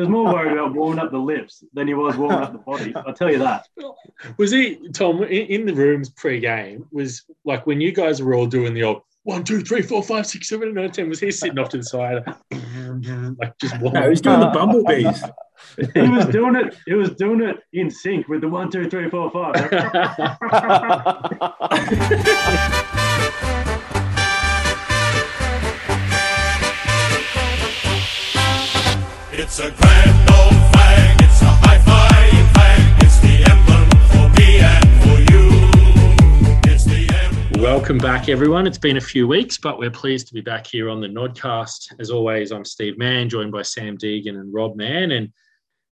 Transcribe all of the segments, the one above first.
He was more worried about warming up the lips than he was warming up the body. I'll tell you that. Was he, Tom, in, in the rooms pre-game, was like when you guys were all doing the old one, two, three, four, five, six, seven, eight, ten, was he sitting off to the side, like just No, was doing the bumblebees. He was doing it. He was doing it in sync with the one, two, three, four, five. It's a grand old flag, it's a high-flying flag, it's the emblem for me and for you. The. Welcome back, everyone. It's been a few weeks, but we're pleased to be back here on the Nodcast. As always, I'm Steve Mann, joined by Sam Deegan and Rob Mann. And a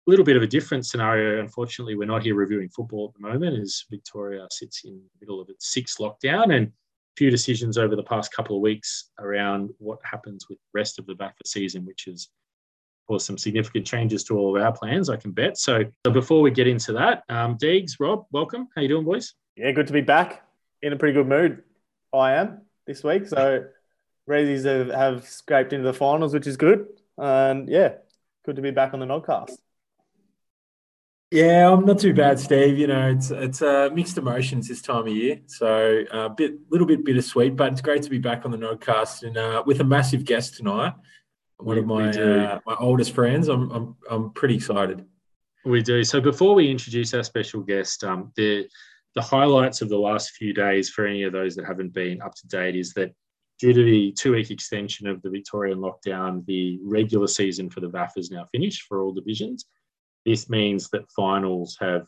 little bit of a different scenario. Unfortunately, we're not here reviewing football at the moment as Victoria sits in the middle of its sixth lockdown and a few decisions over the past couple of weeks around what happens with the rest of the VAFA season, which has caused some significant changes to all of our plans, I can bet. So, so before we get into that, um, Deegs, Rob, welcome. How you doing, boys? Yeah, good to be back. In a pretty good mood. I am this week. So Resies have, have scraped into the finals, which is good. And yeah, good to be back on the Nodcast. Yeah, I'm not too bad, Steve. You know, it's it's uh, mixed emotions this time of year, so a bit, little bit bittersweet. But it's great to be back on the Nodcast and uh, with a massive guest tonight. One of We- my uh, my oldest friends. I'm I'm I'm pretty excited. We do. So before we introduce our special guest, um, the the highlights of the last few days for any of those that haven't been up to date is that due to the two week extension of the Victorian lockdown, the regular season for the VAF is now finished for all divisions. This means that finals have,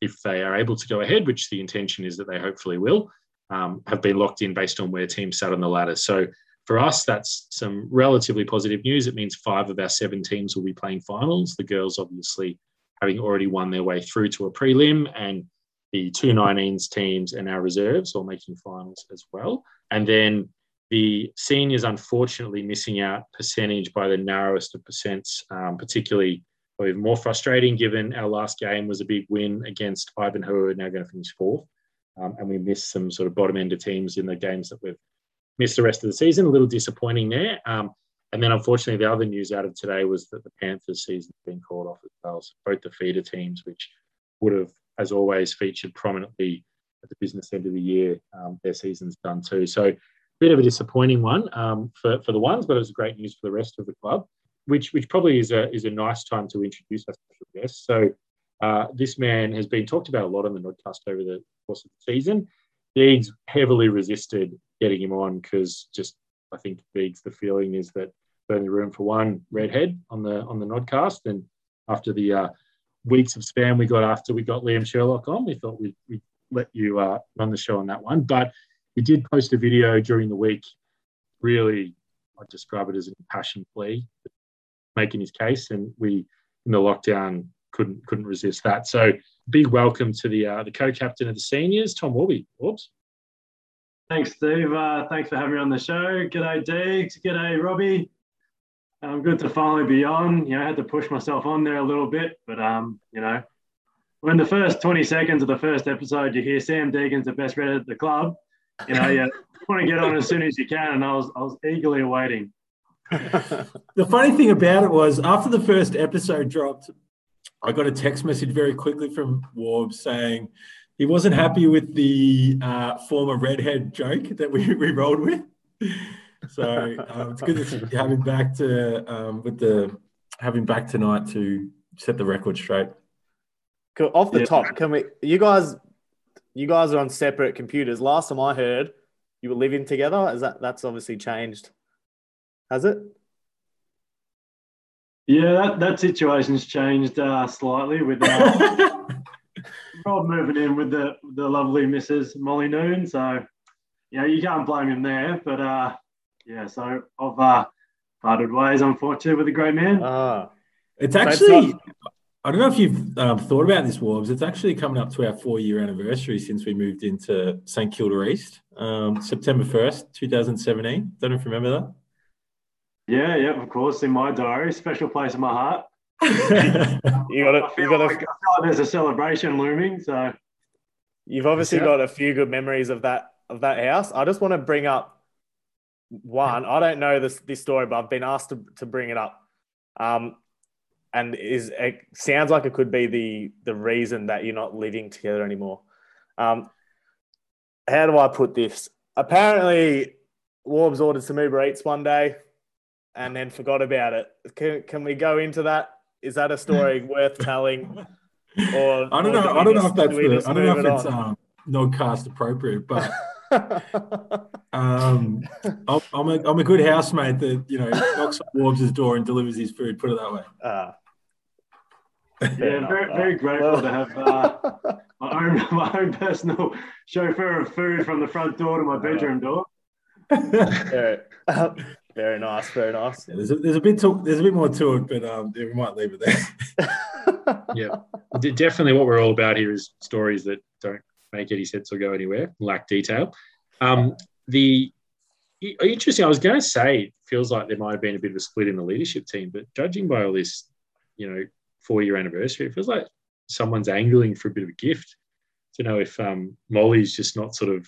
if they are able to go ahead, which the intention is that they hopefully will, um, have been locked in based on where teams sat on the ladder. So for us, that's some relatively positive news. It means five of our seven teams will be playing finals. The girls, obviously, having already won their way through to a prelim, and the two 19s teams and our reserves all making finals as well. And then the seniors, unfortunately, missing out percentage by the narrowest of percents, um, particularly probably more frustrating given our last game was a big win against Ivanhoe, now going to finish fourth. Um, and we missed some sort of bottom end of teams in the games that we've missed the rest of the season. A little disappointing there. Um, and then, unfortunately, the other news out of today was that the Panthers season has been called off as well. So both the feeder teams, which would have, as always, featured prominently at the business end of the year, um, their season's done too. So, a bit of a disappointing one um, for, for the ones, but it was great news for the rest of the club, which which probably is a is a nice time to introduce our special guest. So, uh, this man has been talked about a lot on the Nodcast over the course of the season. Deegs heavily resisted getting him on because just I think Deegs the feeling is that there's only room for one redhead on the on the Nodcast, and after the uh, weeks of spam we got after we got Liam Sherlock on, we thought we'd, we'd let you uh, run the show on that one. But he did post a video during the week, really, I'd describe it as an impassioned plea, making his case, and we in the lockdown couldn't couldn't resist that. So big welcome to the uh, the co-captain of the seniors, Tom Warby. Oops. Thanks, Steve. Uh, thanks for having me on the show. G'day, Deegs. G'day, Robbie. Um, good to finally be on. You know, I had to push myself on there a little bit, but um, you know, when the first 20 seconds of the first episode you hear Sam Deegan's the best redhead at the club, you know, you want to get on as soon as you can, and I was I was eagerly awaiting. The funny thing about it was after the first episode dropped, I got a text message very quickly from Warb saying he wasn't happy with the uh, former redhead joke that we, we rolled with. So um, it's good to have him back to um, with the have him back tonight to set the record straight. Cool. Off the Yeah. top, can we? You guys, you guys are on separate computers. Last time I heard, you were living together. Is that that's obviously changed? Has it? Yeah, that, that situation's changed uh, slightly with uh, Rob moving in with the the lovely Mrs. Molly Noon. So, yeah, you can't blame him there. But uh, yeah, so I've uh, parted ways, unfortunately, with a great man. Ah, It's actually, I don't know if you've um, thought about this, Warbs. It's actually coming up to our four year anniversary since we moved into St Kilda East, um, September 1st, 2017. Don't know if you remember that. yeah, yeah, of course, in my diary, special place in my heart. That. you got I it. You feel, got like, I a. feel like there's a celebration looming. So, You've obviously Yeah. got a few good memories of that of that house. I just want to bring up one. I don't know this this story, but I've been asked to, to bring it up. Um, and is it sounds like it could be the the reason that you're not living together anymore. Um, how do I put this? Apparently, Warbs ordered some Uber Eats one day and then forgot about it. Can, can we go into that? Is that a story worth telling? Or I don't know. do I don't know if that's do the, I don't know if it it's on? um, nodcast appropriate, but um, I'm, I'm, a, I'm a good housemate that you know knocks on Warbs' door and delivers his food. Put it that way. Ah, Yeah, enough, very, right. very grateful to have uh, my own my own personal chauffeur of food from the front door to my bedroom door. very, very nice, very nice. Yeah, there's a, there's a bit to, there's a bit more to it, but um, yeah, we might leave it there. Yeah, definitely. What we're all about here is stories that don't make any sense or go anywhere, lack detail. Um, the interesting. I was going to say, it feels like there might have been a bit of a split in the leadership team, but judging by all this, you know, four-year anniversary, it feels like someone's angling for a bit of a gift. To know if um, Molly's just not sort of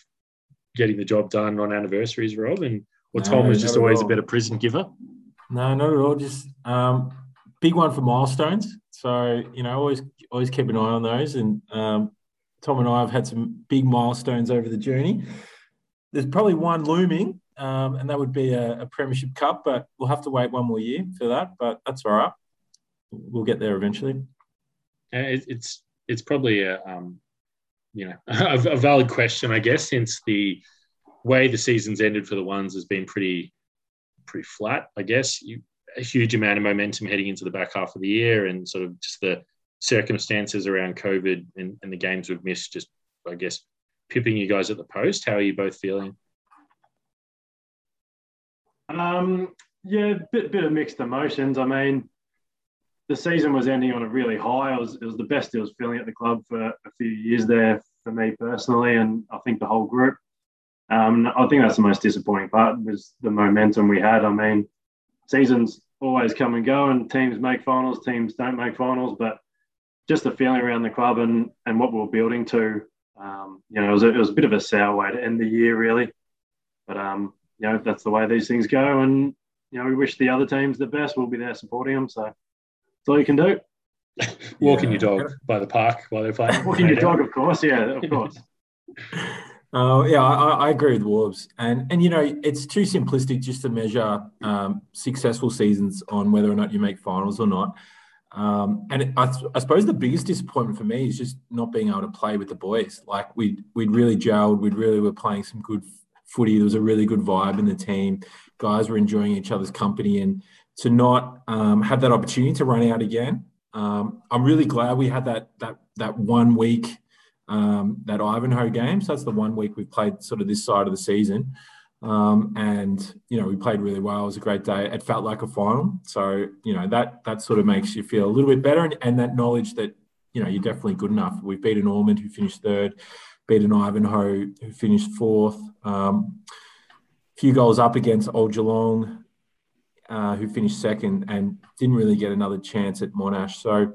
getting the job done on anniversaries, Rob, and or No, Tom was just always a better prison giver. No, not at all. Just um, big one for milestones. So you know, always always keep an eye on those. And um, Tom and I have had some big milestones over the journey. There's probably one looming, um, and that would be a, a Premiership Cup. But we'll have to wait one more year for that. But that's all right. We'll get there eventually. It, it's it's probably a um, you know a, a valid question, I guess, since the way the season's ended for the ones has been pretty pretty flat. I guess you, a huge amount of momentum heading into the back half of the year, and sort of just the circumstances around COVID and, and the games we've missed. Just I guess pipping you guys at the post. How are you both feeling? Um, yeah, bit bit of mixed emotions. I mean, the season was ending on a really high. It was it was the best it was feeling at the club for a few years there for me personally, and I think the whole group. Um, I think that's the most disappointing part was the momentum we had. I mean, seasons always come and go, and teams make finals, teams don't make finals, but just the feeling around the club and and what we we're building to. Um, you know, it was, a, it was a bit of a sour way to end the year, really. But um, you know, that's the way these things go. And, you know, we wish the other teams the best. We'll be there supporting them. So that's all you can do. Walking Yeah. your dog by the park while they're playing. Walking your dog, of course. Yeah, of course. Uh, yeah, I, I agree with Wolves, and and you know it's too simplistic just to measure um, successful seasons on whether or not you make finals or not. Um, and it, I, I suppose the biggest disappointment for me is just not being able to play with the boys. Like we we'd really gelled, we'd really were playing some good footy. There was a really good vibe in the team. Guys were enjoying each other's company, and to not um, have that opportunity to run out again, um, I'm really glad we had that that that one week um, that Ivanhoe game. So that's the one week we've played sort of this side of the season. Um, and you know we played really well. It was a great day. It felt like a final. So you know that that sort of makes you feel a little bit better, and, and that knowledge that you know you're definitely good enough. We've beaten Ormond, who finished third, beaten Ivanhoe, who finished fourth. Um, few goals up against Old Geelong, uh, who finished second and didn't really get another chance at Monash. So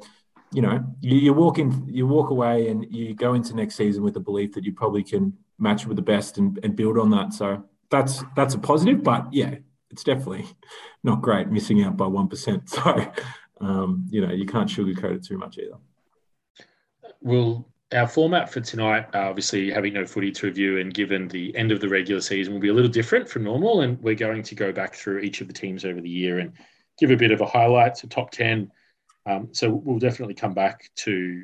you know, you, you walk in, you walk away, and you go into next season with the belief that you probably can match with the best and, and build on that. So that's that's a positive, but yeah, it's definitely not great missing out by one percent. So um, you know, you can't sugarcoat it too much either. Well, our format for tonight, uh, obviously having no footy to review and given the end of the regular season, will be a little different from normal. And we're going to go back through each of the teams over the year and give a bit of a highlight to top 10. Um, so we'll definitely come back to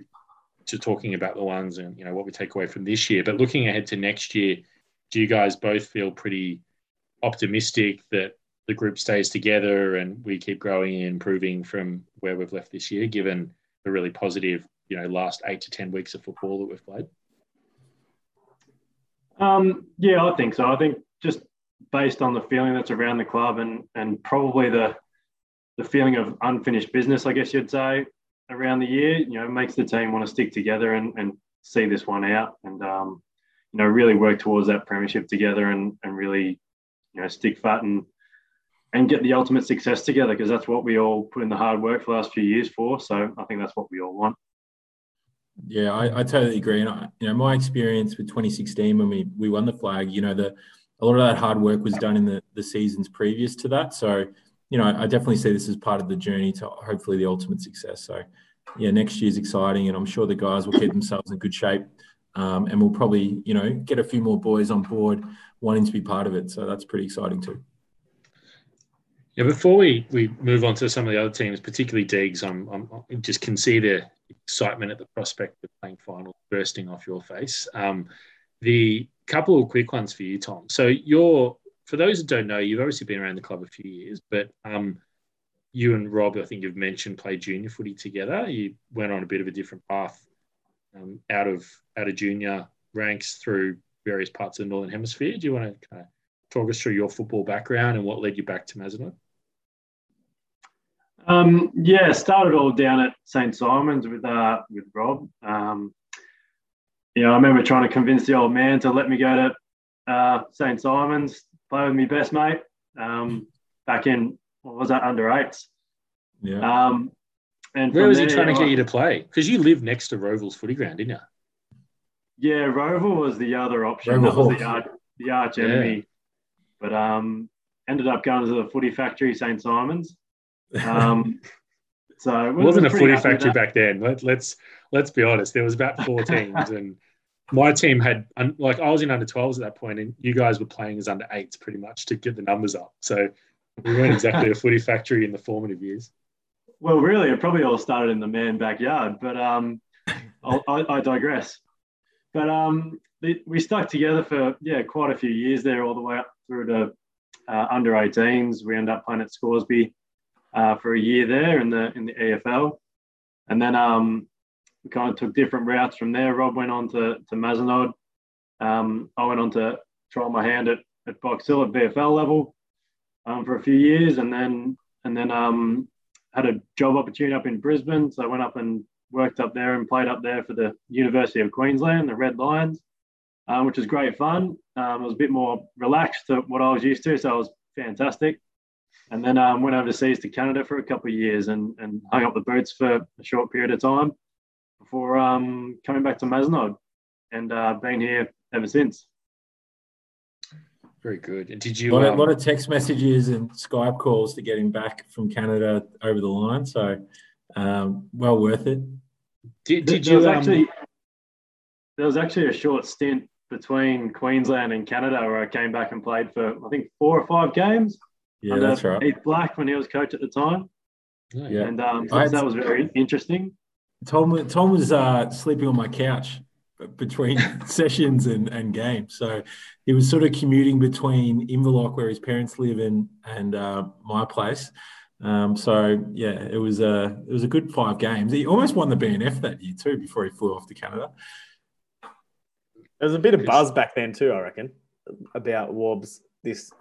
to talking about the ones and you know what we take away from this year. But looking ahead to next year, do you guys both feel pretty optimistic that the group stays together and we keep growing and improving from where we've left this year, given the really positive, you know, last eight to ten weeks of football that we've played? Um, yeah, I think so. I think just based on the feeling that's around the club and and probably the the feeling of unfinished business, I guess you'd say, around the year, you know, makes the team want to stick together and, and see this one out and um, you know, really work towards that premiership together and and really, you know, stick fat and and get the ultimate success together because that's what we all put in the hard work for the last few years for. So I think that's what we all want. Yeah, I, I totally agree. And I, you know, my experience with 2016 when we we won the flag, you know, the a lot of that hard work was done in the the seasons previous to that. So you know, I definitely see this as part of the journey to hopefully the ultimate success. So, yeah, next year's exciting, and I'm sure the guys will keep themselves in good shape, um, and we'll probably, you know, get a few more boys on board wanting to be part of it. So that's pretty exciting too. Yeah, before we, we move on to some of the other teams, particularly Deegs, I'm, I'm, I just can see the excitement at the prospect of playing final bursting off your face. Um, the couple of quick ones for you, Tom. So you're, for those that don't know, you've obviously been around the club a few years, but um, you and Rob, I think you've mentioned, played junior footy together. You went on a bit of a different path um, out of out of junior ranks through various parts of the northern hemisphere. Do you want to kind of talk us through your football background and what led you back to Mazenod? Um, yeah, started all down at St Simon's with uh, with Rob. Um, you know, I remember trying to convince the old man to let me go to uh, St Simon's, play with me best mate. Um, back in what was that under eights? Yeah. Um, and Where from was he trying to I- get you to play? Because you live next to Rowville's footy ground, didn't you? Yeah, Rowville was the other option. Rowville that was Hawks. the arch, the arch Yeah. enemy. But um, ended up going to the footy factory, St Simon's. Um, so It wasn't a footy factory back then. Let, let's let's be honest. There was about four teams, and my team had like I was in under 12s at that point, and you guys were playing as under eights pretty much to get the numbers up. So we weren't exactly a footy factory in the formative years. Well, really, it probably all started in the man backyard, but um, I, I digress. But um, we stuck together for yeah quite a few years there, all the way up through to uh, under 18s. We ended up playing at Scoresby uh, for a year there in the in the EFL, and then um, we kind of took different routes from there. Rob went on to to Mazenod. Um, I went on to try my hand at, at Box Hill at VFL level um, for a few years, and then and then um, had a job opportunity up in Brisbane. So I went up and worked up there and played up there for the University of Queensland, the Red Lions, um, which was great fun. Um, it was a bit more relaxed to what I was used to, so it was fantastic. And then um, went overseas to Canada for a couple of years and, and hung up the boots for a short period of time before um, coming back to Mazenod and uh, been here ever since. Very good. And did A you? lot, of, um, lot of text messages and Skype calls to get him back from Canada over the line. So, um, well worth it. did, did there was you um, actually there was actually a short stint between Queensland and Canada where I came back and played for I think four or five games. Yeah, under that's right. Heath Black when he was coach at the time, Yeah. and um, I had- that was very interesting. Tom, Tom was uh, sleeping on my couch between sessions and, and games. So he was sort of commuting between Inverloch, where his parents live, and and uh, my place. Um, so yeah, it was a it was a good five games. He almost won the BNF that year too before he flew off to Canada. There was a bit of buzz back then too, I reckon, about Warbs this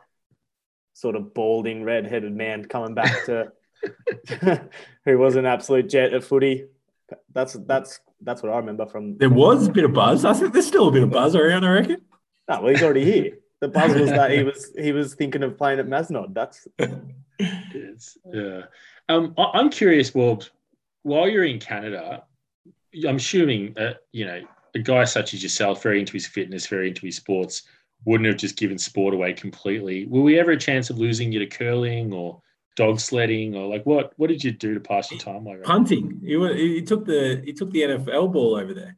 sort of balding, red-headed man coming back to who was an absolute jet at footy. That's that's that's what I remember from. There was a bit of buzz. I think there's still a bit of buzz around. I reckon. No, well, he's already here. The buzz was that he was he was thinking of playing at Mazenod. That's It's, yeah. Um, I, I'm curious, Well, while you're in Canada, I'm assuming that, you know, a guy such as yourself, very into his fitness, very into his sports, wouldn't have just given sport away completely. Were we ever a chance of losing you to curling or dog sledding or like what? What did you do to pass your time? Like, Punting. He, wa- he took the he took the NFL ball over there.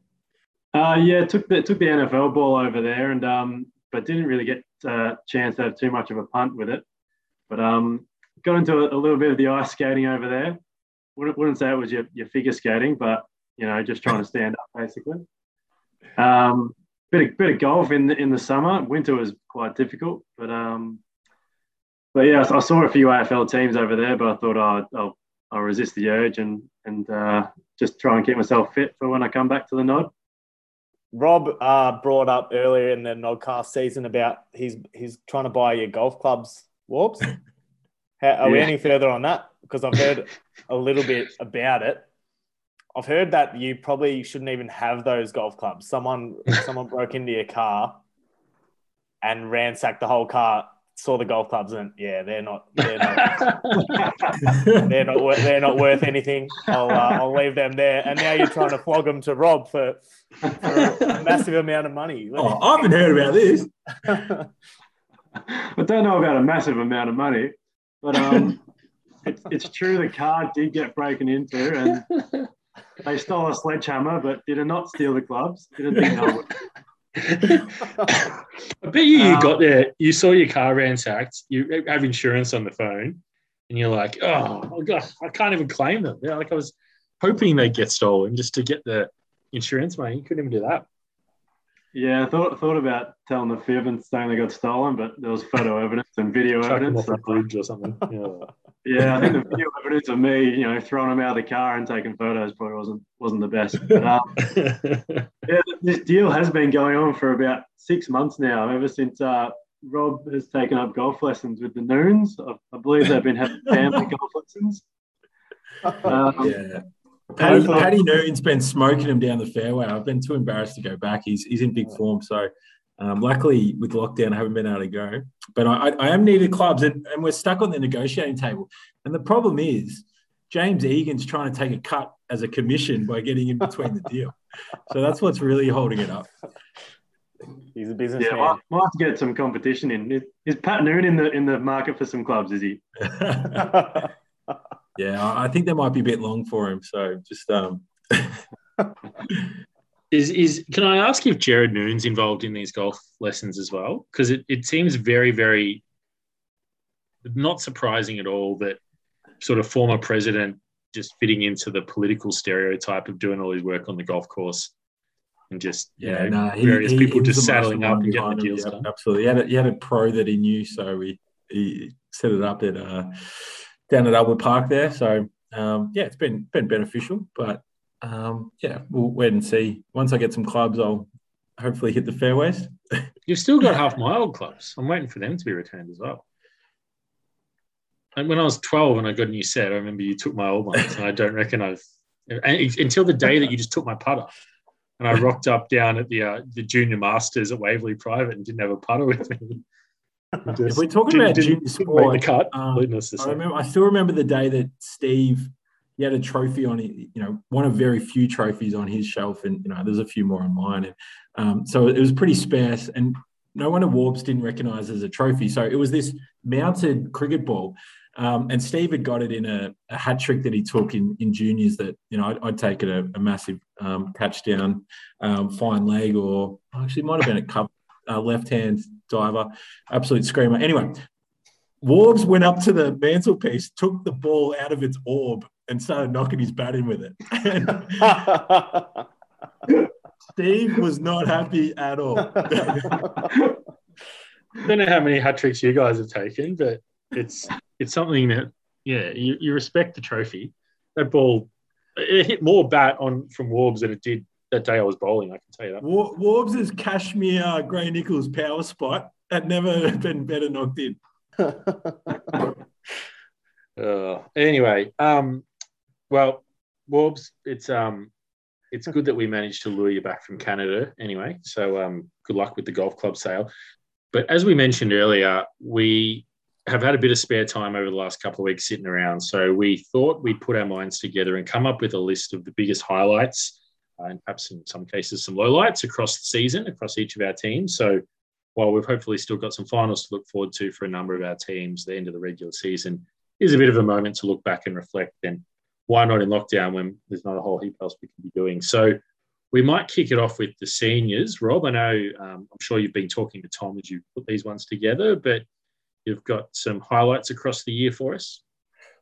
Uh, yeah, took the took the NFL ball over there, and um, but didn't really get a chance to have too much of a punt with it. But um, got into a, a little bit of the ice skating over there. Wouldn't, wouldn't say it was your, your figure skating, but you know, just trying to stand up basically. Um, bit of, bit of golf in the in the summer. Winter was quite difficult, but um, but yeah, I saw a few AFL teams over there, but I thought oh, I'll I'll resist the urge and and uh, just try and keep myself fit for when I come back to the nod. Rob uh, brought up earlier in the Nodcast season about he's he's trying to buy your golf clubs, Warbs. How, are we any further on that? Because I've heard a little bit about it. I've heard that you probably shouldn't even have those golf clubs. Someone someone broke into your car and ransacked the whole car, saw the golf clubs, and yeah, they're not they're not they're not wor- they're not worth anything. I'll uh, I'll leave them there. And now you're trying to flog them to Rob for, for a massive amount of money. Oh, I haven't heard about this. I don't know about a massive amount of money, but um, it's, it's true the car did get broken into and they stole a sledgehammer, but did not steal the clubs. Didn't think they would. I bet you, you Um, got there, you saw your car ransacked, you have insurance on the phone, and you're like, oh, God, I can't even claim them. Yeah, like I was hoping they'd get stolen just to get the insurance money. You couldn't even do that. Yeah, I thought thought about telling the fib and saying they got stolen, but there was photo evidence and video Chuck them evidence. off a bridge or something. Yeah. Yeah, I think the video evidence of me, you know, throwing them out of the car and taking photos probably wasn't wasn't the best. But, um, yeah, this deal has been going on for about six months now, ever since uh, Rob has taken up golf lessons with the Noons. I, I believe they've been having family golf lessons. Um, Yeah. Paddy, Paddy Noon's been smoking him down the fairway. I've been too embarrassed to go back. He's, he's in big form. So, um, luckily, with lockdown, I haven't been able to go. But I, I, I am needed clubs, and, and we're stuck on the negotiating table. And the problem is, James Egan's trying to take a cut as a commission by getting in between the deal. So that's what's really holding it up. He's a yeah, businessman. might, might have to get some competition in. Is, is Pat Noon in the in the market for some clubs? Is he? yeah, I I think they might be a bit long for him. So just um, Is is can I ask if Jared Noon's involved in these golf lessons as well? Because it, it seems very, very not surprising at all that sort of former president just fitting into the political stereotype of doing all his work on the golf course and just you Yeah, know, no, he- various he- people he just saddling up and getting the deals Yep, done. Absolutely, he had, a, he had a pro that he knew, so he, he set it up at uh, down at Albert Park there. So um, yeah, it's been been beneficial, but um, yeah, we'll wait and see. Once I get some clubs, I'll hopefully hit the fairways. You've still got half my old clubs. I'm waiting for them to be returned as well. And when I was 12 and I got a new set, I remember you took my old ones, and I don't reckon I've until the day that you just took my putter. And I rocked up down at the uh, the junior masters at Waverley Private and didn't have a putter with me. If we're talking about junior sport, the cut. um, I remember. I still remember the day that Steve he had a trophy on it. You know, one of very few trophies on his shelf, and you know, there's a few more on mine. And um, so it was pretty sparse, and no one at Warbs didn't recognise as a trophy. So it was this mounted cricket ball. Um, and Steve had got it in a, a hat trick that he took in, in juniors that, you know, I'd, I'd a, a massive um, touchdown, um, fine leg, or actually might have been a uh, left hand diver, absolute screamer. Anyway, Warbs went up to the mantelpiece, took the ball out of its orb, and started knocking his bat in with it. Steve was not happy at all. I don't know how many hat tricks you guys have taken, but it's it's something that yeah, you, you respect the trophy. That ball it hit more bat on from Warbs than it did that day I was bowling. I can tell you that. War- Warbs' Kashmir Gray-Nicolls power spot had never been better knocked in. Uh, anyway, um, well, Warbs, it's um, it's good that we managed to lure you back from Canada. Anyway, so um, good luck with the golf club sale. But as we mentioned earlier, we have had a bit of spare time over the last couple of weeks sitting around. So we thought we'd put our minds together and come up with a list of the biggest highlights uh, and perhaps in some cases some lowlights across the season across each of our teams. So while we've hopefully still got some finals to look forward to for a number of our teams, the end of the regular season is a bit of a moment to look back and reflect. And why not in lockdown when there's not a whole heap else we can be doing? So we might kick it off with the seniors. Rob, I know um, I'm sure you've been talking to Tom as you put these ones together, but you've got some highlights across the year for us.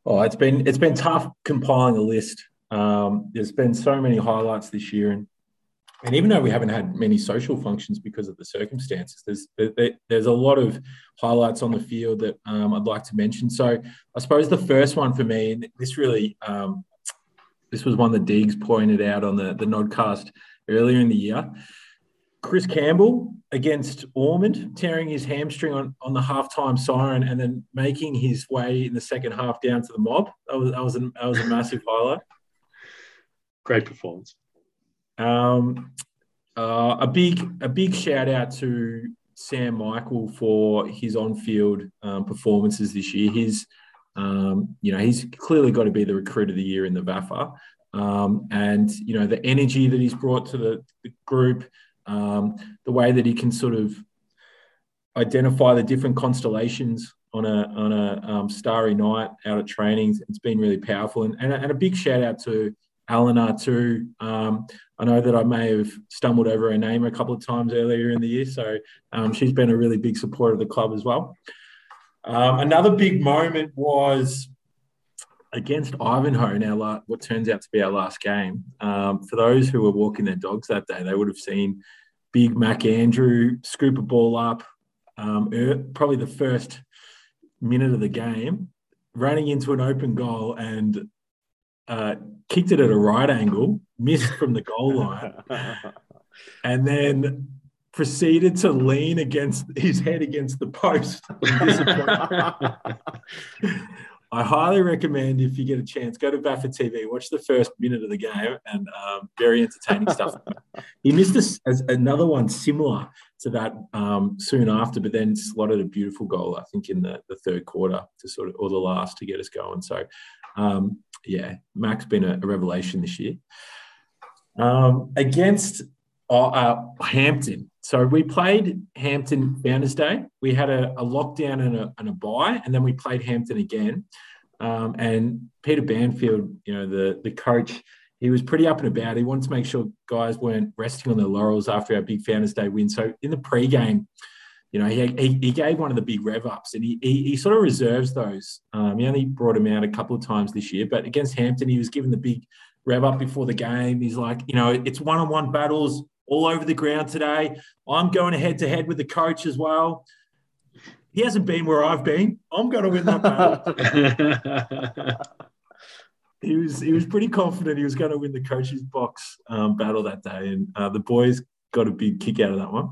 Oh, it's been it's been tough compiling a list. Um, there's been so many highlights this year, and and even though we haven't had many social functions because of the circumstances, there's there, there's a lot of highlights on the field that um, I'd like to mention. So I suppose the first one for me, and this really um, this was one that Deegs pointed out on the the Nodcast earlier in the year. Chris Campbell against Ormond, tearing his hamstring on, on the halftime siren and then making his way in the second half down to the mob. That was that was a, that was a massive highlight. Great performance. Um, uh, a big a big shout out to Sam Michael for his on field um, performances this year. His um, you know he's clearly got to be the recruit of the year in the VAFA. Um, and you know the energy that he's brought to the, the group, um, the way that he can sort of identify the different constellations on a on a um, starry night out at trainings. It's been really powerful, and and a, and a big shout out to Alana too. Um, I know that I may have stumbled over her name a couple of times earlier in the year, so um, she's been a really big supporter of the club as well. Um, another big moment was against Ivanhoe in our what turns out to be our last game. Um, for those who were walking their dogs that day, they would have seen Big Mac Andrew scoop a ball up, um, probably the first minute of the game, running into an open goal and uh, kicked it at a right angle, missed from the goal line, and then proceeded to lean against his head against the post. I highly recommend if you get a chance, go to VAFA TV, watch the first minute of the game, and um, very entertaining stuff. he missed this as another one similar to that um, soon after, but then slotted a beautiful goal, I think, in the, the third quarter to sort of, or the last to get us going. So, um, yeah, Mac's been a, a revelation this year. Um, against uh, uh, Hampton. So we played Hampton Founders Day. We had a, a lockdown and a, and a and then we played Hampton again. Um, and Peter Banfield, you know, the the coach, he was pretty up and about. He wanted to make sure guys weren't resting on their laurels after our big Founders Day win. So in the pre-game, you know, he, he, he gave one of the big rev ups, and he, he, he sort of reserves those. Um, he only brought him out a couple of times this year, but against Hampton, he was given the big rev up before the game. He's like, you know, it's one-on-one battles all over the ground today. I'm going head to head with the coach as well. He hasn't been where I've been. I'm going to win that battle. he was he was pretty confident he was going to win the coach's box um, battle that day, and uh, the boys got a big kick out of that one.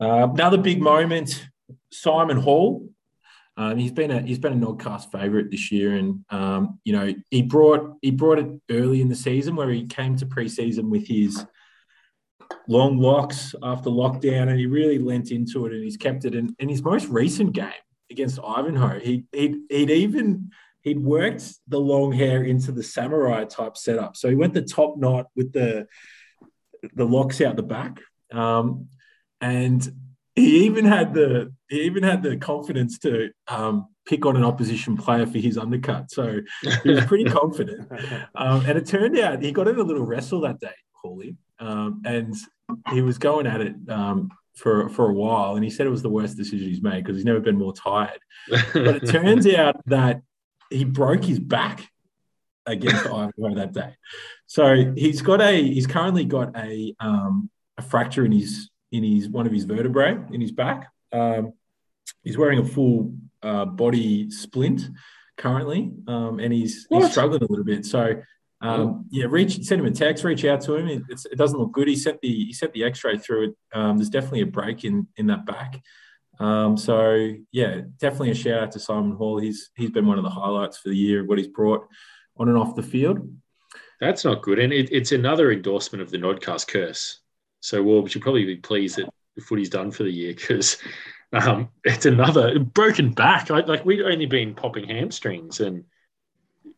Uh, another big moment, Simon Hall. Um, he's been a he's been a Nodcast favourite this year, and um, you know he brought he brought it early in the season where he came to preseason with his long locks after lockdown, and he really lent into it, and he's kept it. in in his most recent game against Ivanhoe, he he'd, he'd even he'd worked the long hair into the samurai type setup. So he went the top knot with the the locks out the back, um, and he even had the he even had the confidence to um, pick on an opposition player for his undercut. So he was pretty confident. Um, and it turned out he got in a little wrestle that day, Hawley, um, and he was going at it um, for for a while. And he said it was the worst decision he's made because he's never been more tired. But it turns out that he broke his back against Ivanhoe that day. So he's got a he's currently got a um, a fracture in his in his one of his vertebrae in his back. Um, he's wearing a full uh, body splint currently, um, and he's, he's struggling a little bit. So um, yeah, reach send him a text, reach out to him. It, it doesn't look good. He sent the he sent the X-ray through it. Um, there's definitely a break in in that back. Um, so yeah, definitely a shout out to Simon Hall. He's he's been one of the highlights for the year. What he's brought on and off the field. That's not good. And it, it's another endorsement of the Nodcast curse. So, Warb should probably be pleased that the footy's done for the year because um, it's another broken back. Like, like we'd only been popping hamstrings and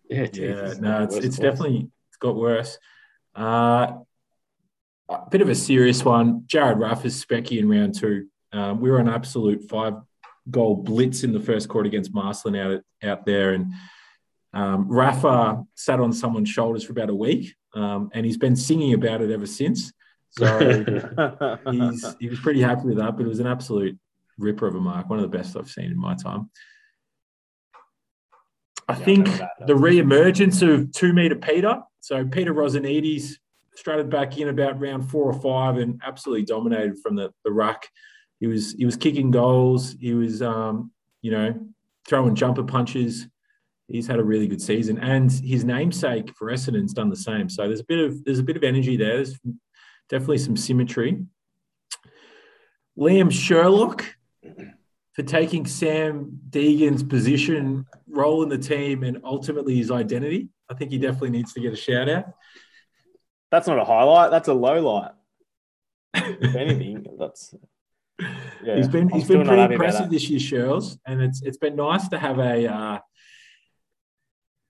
yeah, geez, Yeah, it's no, it's, it's definitely it's got worse. Uh, a bit of a serious one. Jared Ruff is specky in round two. Um, we were an absolute five goal blitz in the first quarter against Marsland out out there, and um, Rafa sat on someone's shoulders for about a week, um, and he's been singing about it ever since. So he's he was pretty happy with that, but it was an absolute ripper of a mark, one of the best I've seen in my time. I Yeah, think that. the re-emergence of two meter Peter. So Peter Rosanides strutted back in about round four or five and absolutely dominated from the, the ruck. He was he was kicking goals. He was um, you know throwing jumper punches. He's had a really good season, and his namesake for Essendon's done the same. So there's a bit of there's a bit of energy there. There's definitely some symmetry. Liam Sherlock for taking Sam Deegan's position, role in the team, and ultimately his identity. I think he definitely needs to get a shout out. That's not a highlight. That's a low light. If anything, that's yeah. he's been I'm he's been pretty impressive this year, Sherls, and it's it's been nice to have a uh,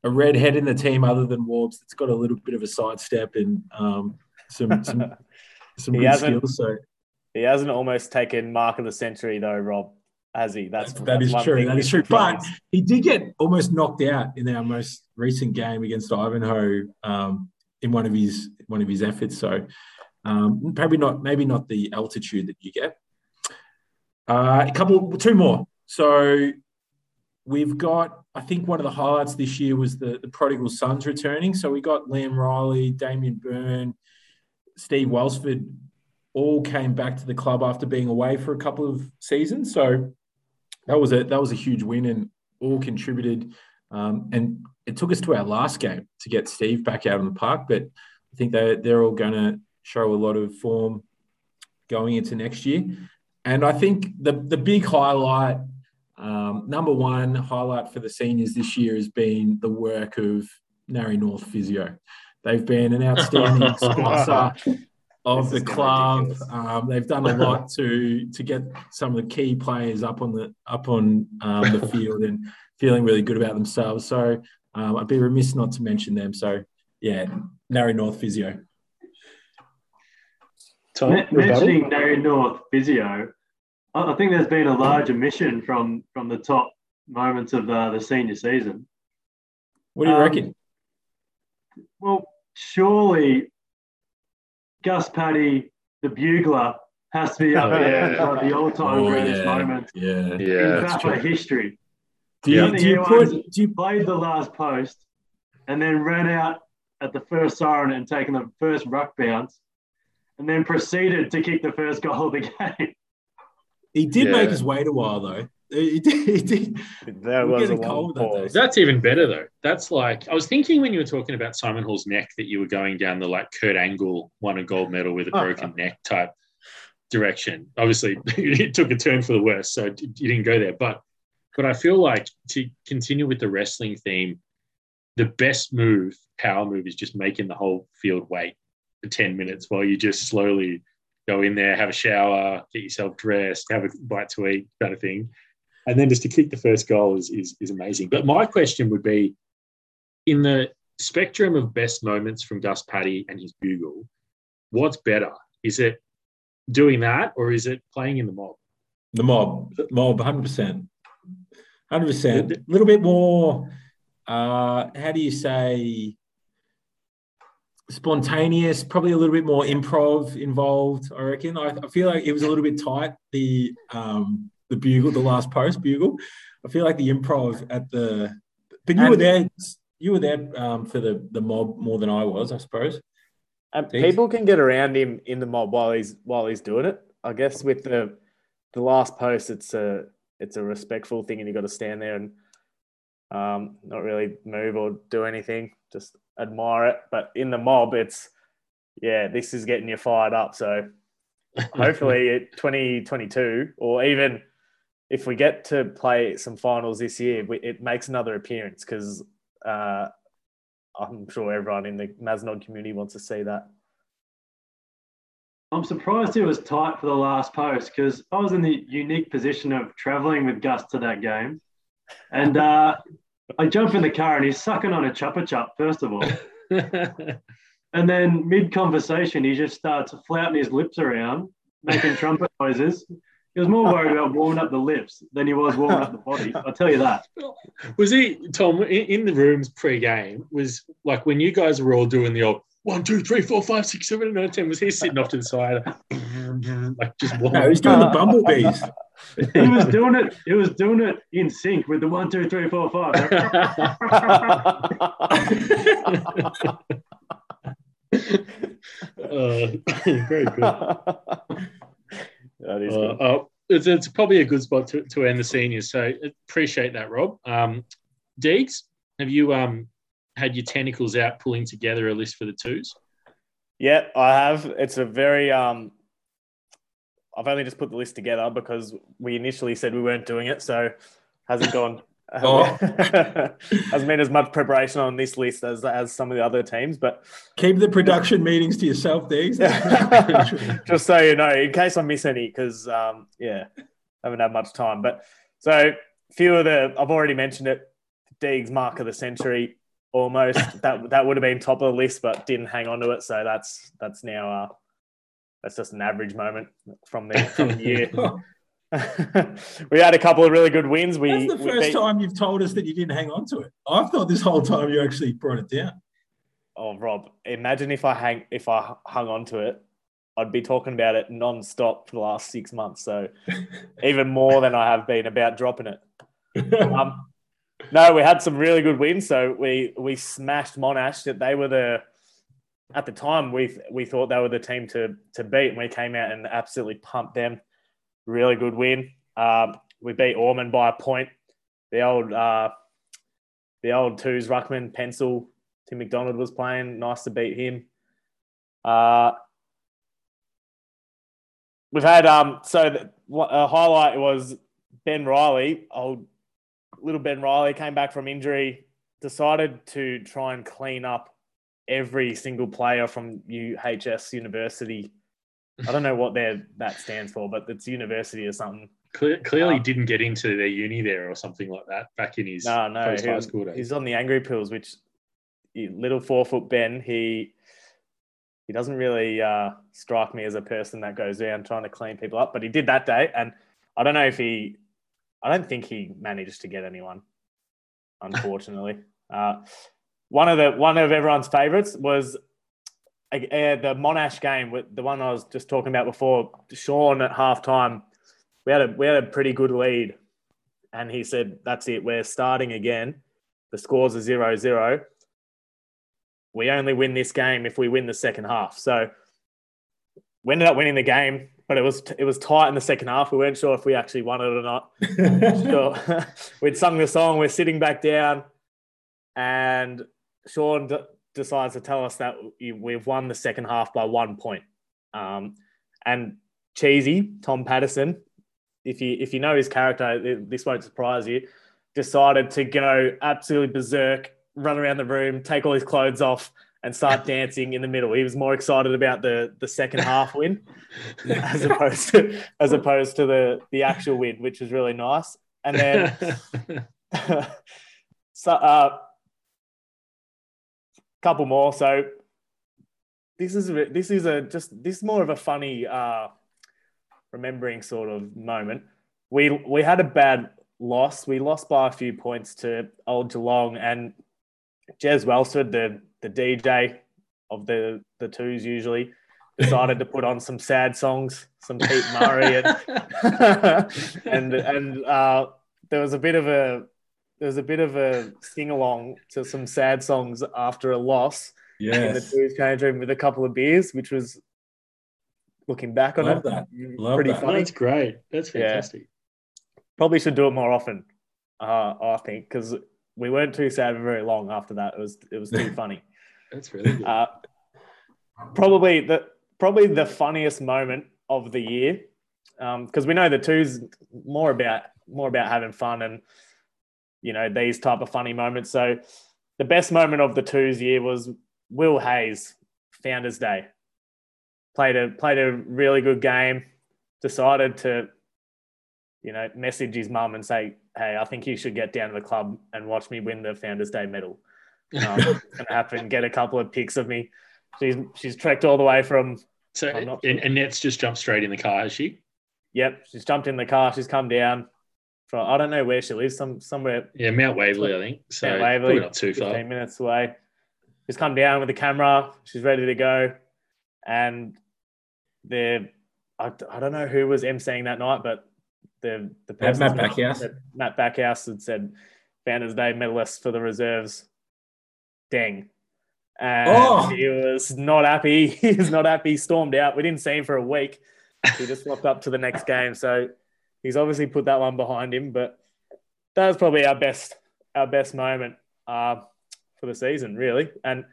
a red head in the team other than Warbs that's got a little bit of a sidestep and um, some some some He good hasn't- skills. So He hasn't almost taken mark of the century though, Rob. has he? That's that is true. That is true. But he did get almost knocked out in our most recent game against Ivanhoe um, in one of his one of his efforts. So um, probably not maybe not the altitude that you get. Uh, a couple, two more. So we've got. I think one of the highlights this year was the the prodigal sons returning. So we got Liam Riley, Damien Byrne, Steve Welsford all came back to the club after being away for a couple of seasons. So that was a that was a huge win and all contributed. Um, and it took us to our last game to get Steve back out on the park, but I think they they're all going to show a lot of form going into next year. And I think the the big highlight, um, number one highlight for the seniors this year has been the work of Nari North Physio. They've been an outstanding sponsor of This the club. Um, they've done a lot to to get some of the key players up on the up on um, the field and feeling really good about themselves. So um, I'd be remiss not to mention them. So yeah, Nari North Physio. Tom, Men- mentioning Nary North physio, I, I think there's been a large omission from from the top moments of uh, the senior season. What do you Um, reckon? Well, surely Gus Paddy, the bugler, has to be up Oh, there yeah. for the all-time Oh, greatest yeah. moments Yeah. in Yeah, that's VAFA history. Do you, Yeah. do you Yeah, put do you Played the last post and then ran out at the first siren and taken the first ruck bounce, and then proceeded to kick the first goal of the game. he did Yeah. make his wait a while though. He did. He did. There We're was a getting long cold that pause. That's even better though. That's like I was thinking when you were talking about Simon Hall's neck that you were going down the like Kurt Angle won a gold medal with a ah. broken neck type direction. Obviously, it took a turn for the worse, so you didn't go there. But but I feel like to continue with the wrestling theme, the best move, power move, is just making the whole field wait for ten minutes while you just slowly go in there, have a shower, get yourself dressed, have a bite to eat, kind of thing and then just to kick the first goal is, is is amazing. But my question would be, in the spectrum of best moments from Gus Paddy and his bugle, what's better? Is it doing that or is it playing in the mob? The mob, mob, hundred percent, hundred percent. A little bit more. Uh, how do you say? Spontaneous, probably a little bit more improv involved. I reckon. I, I feel like it was a little bit tight. The um, the bugle, the last post bugle. I feel like the improv at the. But you were there. You were there um, for the the mob more than I was, I suppose. And Thanks. people can get around him in the mob while he's while he's doing it. I guess with the the last post, it's a it's a respectful thing, and you got to stand there and um, not really move or do anything, just admire it. But in the mob, it's yeah, this is getting you fired up. So hopefully, 2022 or even if we get to play some finals this year, we, it makes another appearance because. Uh, I'm sure everyone in the Mazenod community wants to see that. I'm surprised it was tight for the last post because I was in the unique position of traveling with Gus to that game. And uh, I jump in the car and he's sucking on a Chupa Chup, first of all. And then mid conversation, he just starts flouting his lips around, making trumpet noises. He was more worried about warming up the lips than he was warming up the body. I'll tell you that. was he Tom in, in the rooms pre-game? Was like when you guys were all doing the old one, two, three, four, five, six, seven, eight, nine, ten. Was he sitting off to the side, like just warming No, warming? he's doing the bumblebees. He was doing it. He was doing it in sync with the one, two, three, four, five. Uh, very good. That is Uh, good. oh, it's, it's probably a good spot to, to end the seniors. So appreciate that, Rob. Um, Deegs, have you um, had your tentacles out pulling together a list for the twos? Yeah, I have. It's a very um I've only just put the list together because we initially said we weren't doing it, so hasn't gone Oh. hasn't been as much preparation on this list as as some of the other teams, but Keep the production meetings to yourself, Deegs. just so you know, in case I miss any, because um, yeah, haven't had much time. But so few of the I've already mentioned it. Deegs mark of the century, almost that that would have been top of the list, but didn't hang on to it. So that's that's now uh, that's just an average moment from the from the year. we had a couple of really good wins. We, That's the first beat- time you've told us that you didn't hang on to it. I've thought this whole time you actually brought it down. Oh, Rob, imagine if I hang if I hung on to it, I'd be talking about it non-stop for the last six months. So even more than I have been about dropping it. Um, no, we had some really good wins. So we we smashed Monash. That they were the at the time we we thought they were the team to to beat, and we came out and absolutely pumped them. Really good win. Um, we beat Ormond by a point. The old uh, the old twos ruckman pencil. Tim McDonald was playing. Nice to beat him. Uh, we've had um so the, a highlight was Ben Riley, old little Ben Riley came back from injury, decided to try and clean up every single player from UHS University. I don't know what their that stands for, but it's university or something. Cle- clearly Um, didn't get into their uni there or something like that back in his No, no, post high school days. he's on the angry pills, which little four foot Ben, he he doesn't really uh, strike me as a person that goes around trying to clean people up, but he did that day, and I don't know if he, I don't think he managed to get anyone, unfortunately. uh, one of the one of everyone's favorites was uh, the Monash game, with the one I was just talking about before. Sean at halftime, we had a we had a pretty good lead, and he said, "That's it, we're starting again." The scores are zero zero. We only win this game if we win the second half. So we ended up winning the game, but it was it was tight in the second half. We weren't sure if we actually won it or not. Sure. We'd sung the song. We're sitting back down, and Sean decides to tell us that we- we've won the second half by one point. Um, and cheesy Tom Patterson, if you if you know his character, this won't surprise you. Decided to go absolutely berserk, run around the room, take all his clothes off, and start dancing in the middle. He was more excited about the the second half win as opposed to as opposed to the the actual win, which was really nice. And then so uh couple more. So this is this is a just this is more of a funny uh remembering sort of moment. We we had a bad loss. We lost by a few points to old geelong and jez welsford the the dj of the the twos usually decided to put on some sad songs some pete murray and and and uh, there was a bit of a there was a bit of a sing along to some sad songs after a loss in the yes. Twos change room with a couple of beers, which was looking back on Love it, that. Love pretty that. funny. That's great. That's Yeah. fantastic. Probably should do it more often. Uh, I think because we weren't too sad for very long after that. It was it was too funny. That's really good. Uh, probably the probably the funniest moment of the year because we know the two's more about more about having fun and you know these type of funny moments. So the best moment of the twos year was Will Hayes Founders Day. Played a played a really good game. Decided to you know message his mum and say, "Hey, I think you should get down to the club and watch me win the Founders Day medal." um, and happen get a couple of pics of me. She's she's trekked all the way from. so, not and, Net's just jumped straight in the car, has she? Yep, she's jumped in the car. She's come down from I don't know where she lives. Some somewhere Yeah, Mount Waverley, I think. So Mount Waverley, probably not too fifteen far. minutes away. She's come down with the camera. She's ready to go, and the I, I don't know who was emceeing that night, but the the Matt- person Matt Backhouse. Matt Backhouse had said Founders Day medalist for the reserves. Dang. And Oh. he was not happy. He was not happy. He stormed out. We didn't see him for a week. He just walked up to the next game. So he's obviously put that one behind him. But that was probably our best our best moment uh, for the season, really. And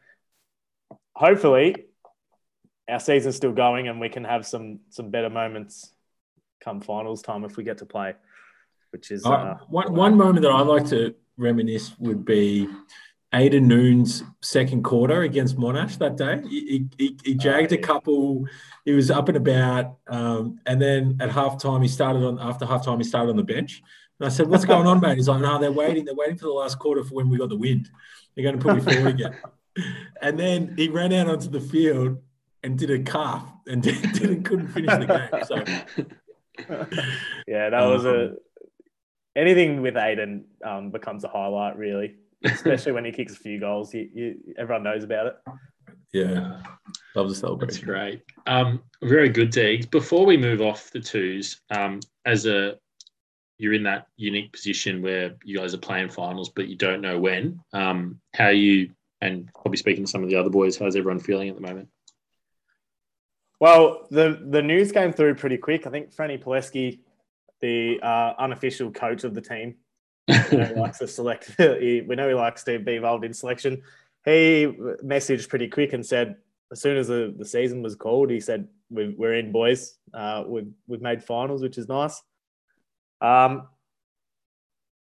hopefully our season's still going and we can have some some better moments come finals time if we get to play. Which is Uh, uh, one, one moment that I'd like to reminisce would be Aidan Noon's second quarter against Monash that day. He, he, he jagged a couple. He was up and about, um, and then at halftime he started on. After halftime he started on the bench, and I said, "What's going on, mate?" He's like, "No, they're waiting. They're waiting for the last quarter for when we got the wind. They're going to put me forward again." And then he ran out onto the field and did a calf and didn't couldn't finish the game. So yeah, that was a anything with Aiden um, becomes a highlight, really. Especially when he kicks a few goals, you, you, everyone knows about it. Yeah, love the celebration. That's great. Um, very good, Deegs. Before we move off the twos, um, as a you're in that unique position where you guys are playing finals, but you don't know when. Um, how you and probably speaking to some of the other boys, how's everyone feeling at the moment? Well, the the news came through pretty quick. I think Franny Pileski, the uh, unofficial coach of the team, you know, he likes to select. he, we know he likes to be involved in selection. He messaged pretty quick and said, as soon as the, the season was called, he said, we, "We're in, boys. Uh, we've we've made finals, which is nice." Um,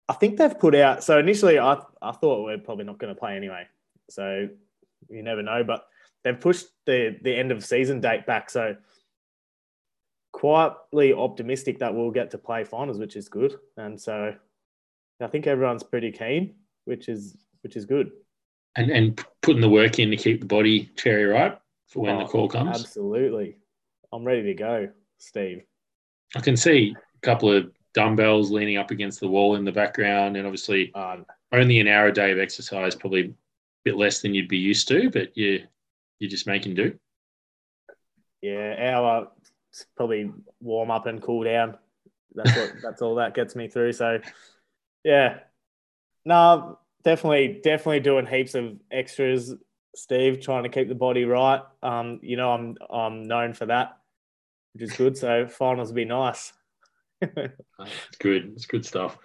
I think they've put out. So initially, I I thought we're probably not going to play anyway. So you never know, but they've pushed the the end of season date back. So quietly optimistic that we'll get to play finals, which is good. And so I think everyone's pretty keen, which is which is good. and and putting the work in to keep the body cherry ripe for when the Oh, call comes. Absolutely. I'm ready to go, Steve. I can see a couple of dumbbells leaning up against the wall in the background, and obviously Um, only an hour a day of exercise, probably a bit less than you'd be used to, but you you're just making do. yeah, hour probably warm up and cool down. That's what that's all that gets me through. So yeah. No, definitely, definitely doing heaps of extras, Steve, trying to keep the body right. Um, you know, I'm I'm known for that, which is good. So finals will be nice. It's good. It's good stuff.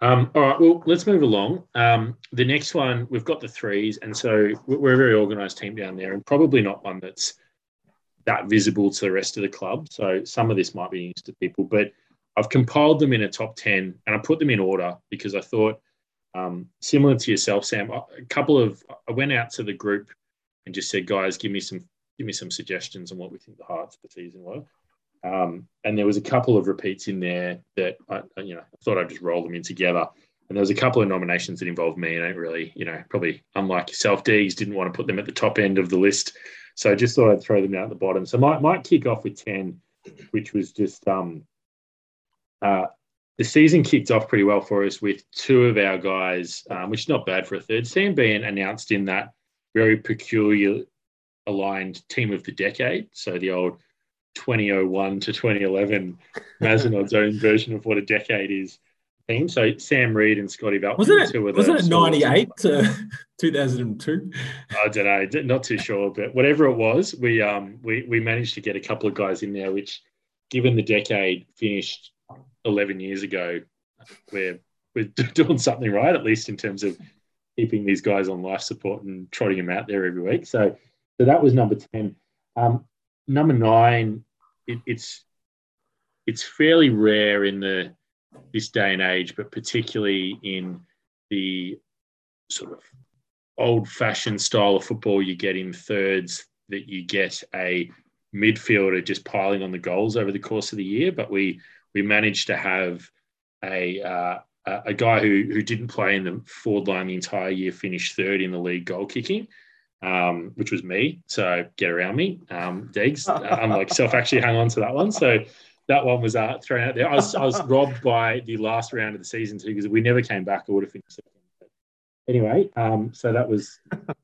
Um, all right. Well, let's move along. Um, the next one, we've got the threes, and so we- we're a very organised team down there, and probably not one that's that visible to the rest of the club. So some of this might be news to people, but I've compiled them in a top ten, and I put them in order because I thought, um, similar to yourself, Sam, a couple of I went out to the group and just said, guys, give me some give me some suggestions on what we think the hearts of the season were. Um, and there was a couple of repeats in there that I, you know, I thought I'd just roll them in together. And there was a couple of nominations that involved me, and I really, you know, probably unlike yourself, Deegs didn't want to put them at the top end of the list, so I just thought I'd throw them out at the bottom. So might might kick off with ten, which was just um, uh, the season kicked off pretty well for us with two of our guys, um, which is not bad for a third team, being announced in that very peculiar aligned team of the decade. So the old 2001 to 2011 Mazenod's own version of what a decade is team. So Sam Reed and Scotty Belton. Wasn't it? two of the Wasn't it ninety eight to two thousand and two? I don't know, not too sure, but whatever it was, we um we we managed to get a couple of guys in there, which, given the decade finished eleven years ago, we're we're doing something right, at least in terms of keeping these guys on life support and trotting them out there every week. So, so that was number ten. Um, number nine, it, it's it's fairly rare in the this day and age, but particularly in the sort of old fashioned style of football you get in thirds that you get a midfielder just piling on the goals over the course of the year. But we we managed to have a uh, a guy who who didn't play in the forward line the entire year finish third in the league goal kicking. Um, which was me, so get around me, um, Deegs. Uh, unlike yourself, actually hung on to that one. So that one was uh, thrown out there. I was, I was robbed by the last round of the season too because we never came back. I would have finished second. Anyway, um, so that was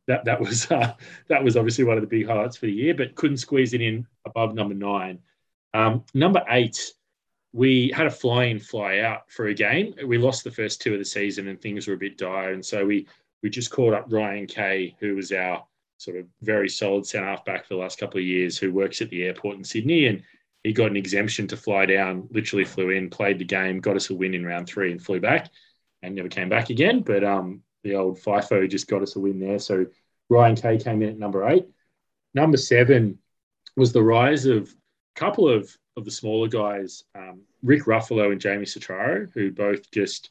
that that was uh, that was obviously one of the big highlights for the year, but couldn't squeeze it in above number nine. Um, number eight, we had a fly in, fly out for a game. We lost the first two of the season, and things were a bit dire, and so we we just called up Ryan Kay, who was our sort of very solid centre half back for the last couple of years, who works at the airport in Sydney, and he got an exemption to fly down. Literally flew in, played the game, got us a win in round three, and flew back, and never came back again. But um, the old FIFO just got us a win there. So Ryan Kay came in at number eight. Number seven was the rise of a couple of of the smaller guys, um, Rick Ruffalo and Jamie Satraro, who both just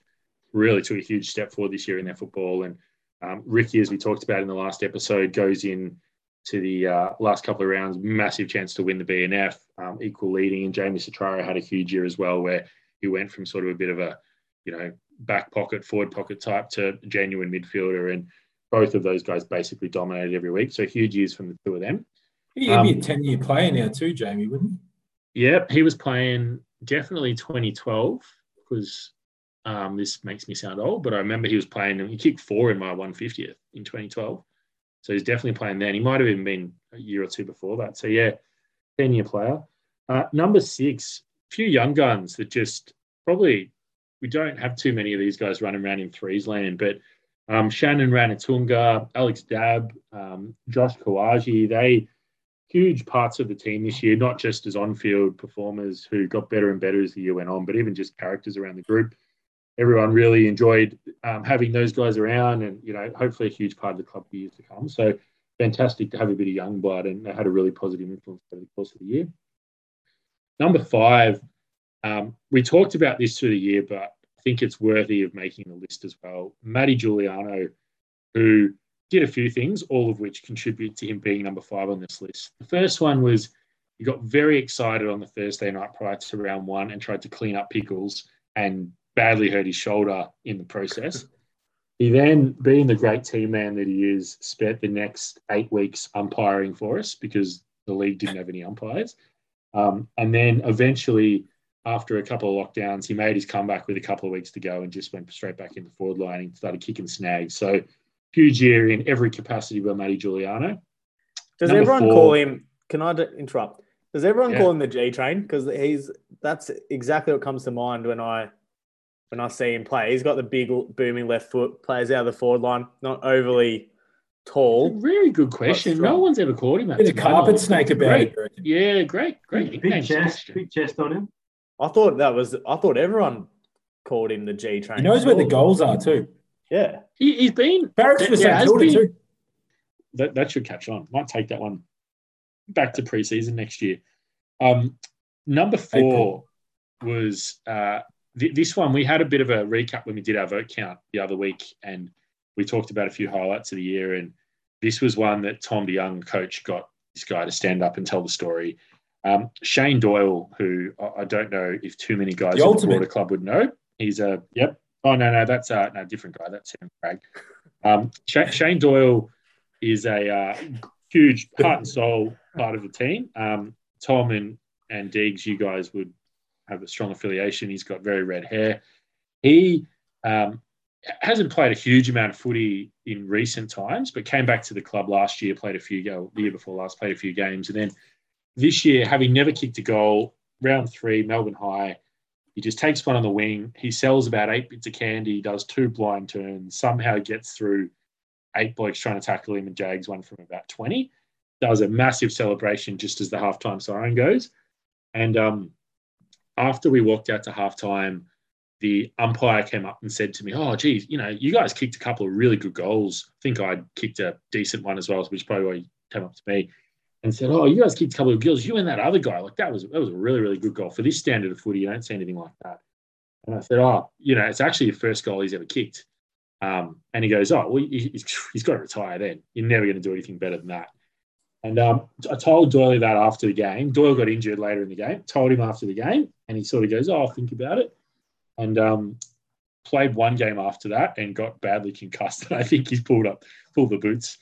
really took a huge step forward this year in their football. And um, Ricky, as we talked about in the last episode, goes in to the uh, last couple of rounds, massive chance to win the BNF, um, equal leading. And Jamie Satraro had a huge year as well, where he went from sort of a bit of a, you know, back pocket, forward pocket type to genuine midfielder. And both of those guys basically dominated every week. So huge years from the two of them. He'd Um, be a ten year player now too, Jamie, wouldn't Yep, he was playing definitely 2012 because um, this makes me sound old, but I remember he was playing. He kicked four in my 150th in 2012, so he's definitely playing then. He might have even been a year or two before that. So yeah, 10 year player. Uh, number six, few young guns that just probably we don't have too many of these guys running around in threes land, but um, Shannon Ranatunga, Alex Dabb, um, Josh Kawaji, they huge parts of the team this year, not just as on-field performers who got better and better as the year went on, but even just characters around the group. Everyone really enjoyed um, having those guys around, and you know, hopefully a huge part of the club for years to come. So fantastic to have a bit of young blood, and they had a really positive influence over the course of the year. Number five, um, we talked about this through the year, but I think it's worthy of making the list as well. Matty Giuliano, who did a few things, all of which contribute to him being number five on this list. The first one was he got very excited on the Thursday night prior to round one and tried to clean up pickles and badly hurt his shoulder in the process. He then, being the great team man that he is, spent the next eight weeks umpiring for us because the league didn't have any umpires. Um, and then eventually, after a couple of lockdowns, he made his comeback with a couple of weeks to go and just went straight back in the forward line and started kicking snags. So huge year in every capacity by Matty Giuliano. Does Number everyone four. call him? Can I d- interrupt? Does everyone Yeah. call him the G Train? Because he's that's exactly what comes to mind when I when I see him play. He's got the big booming left foot, plays out of the forward line, not overly tall. Very good question. No one's ever called him that. Bit of to my carpet knowledge. snake about Great. it. Yeah, great, great. Big, big chest, suggestion. big chest on him. I thought that was. I thought everyone called him the G Train. He knows where the goals are too. Yeah, He, he's been Barracks for Yeah, St has Kilda been- too. that, that should catch on. Might take that one back to preseason next year. Um, number four was uh, th- this one. We had a bit of a recap when we did our vote count the other week, and we talked about a few highlights of the year. And this was one that Tom DeYoung, coach, got this guy to stand up and tell the story. Um, Shane Doyle, who I- I don't know if too many guys The in the ultimate. broader club would know. He's a yep. Oh no, no, that's uh, no different guy. That's Sam Craig. Um, Sha- Shane Doyle is a uh, huge heart and soul part of the team. Um, Tom and and Deegs, you guys would have a strong affiliation. He's got very red hair. He um, hasn't played a huge amount of footy in recent times, but came back to the club last year, played a few the year before last, played a few games, and then this year, having never kicked a goal, round three, Melbourne High. He just takes one on the wing. He sells about eight bits of candy, does two blind turns, somehow gets through eight blokes trying to tackle him and jags one from about 20. Does a massive celebration just as the halftime siren goes. And um, after we walked out to halftime, the umpire came up and said to me, Oh, geez, you know, you guys kicked a couple of really good goals. I think I'd kicked a decent one as well, which is probably why he came up to me and said, Oh, you guys kicked a couple of goals. You and that other guy, like that was that was a really, really good goal. For this standard of footy, you don't see anything like that. And I said, Oh, you know, it's actually the first goal he's ever kicked. Um, and he goes, Oh, well, he- he's, he's got to retire then. You're never going to do anything better than that. And um, I told Doyle that after the game. Doyle got injured later in the game. Told him after the game, and he sort of goes, "Oh, I'll think about it." And um, played one game after that and got badly concussed. And I think he's pulled up, pulled the boots.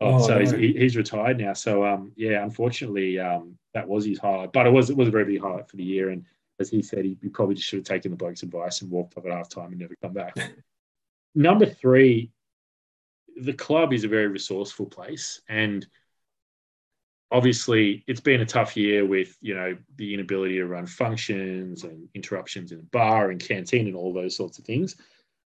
Off. Oh, so he's, no. he, he's retired now. So um, yeah, unfortunately, um, that was his highlight. But it was it was a very big highlight for the year. And as he said, he, he probably just should have taken the bloke's advice and walked off at half time and never come back. Number three, the club is a very resourceful place and obviously it's been a tough year with you know the inability to run functions and interruptions in the bar and canteen and all those sorts of things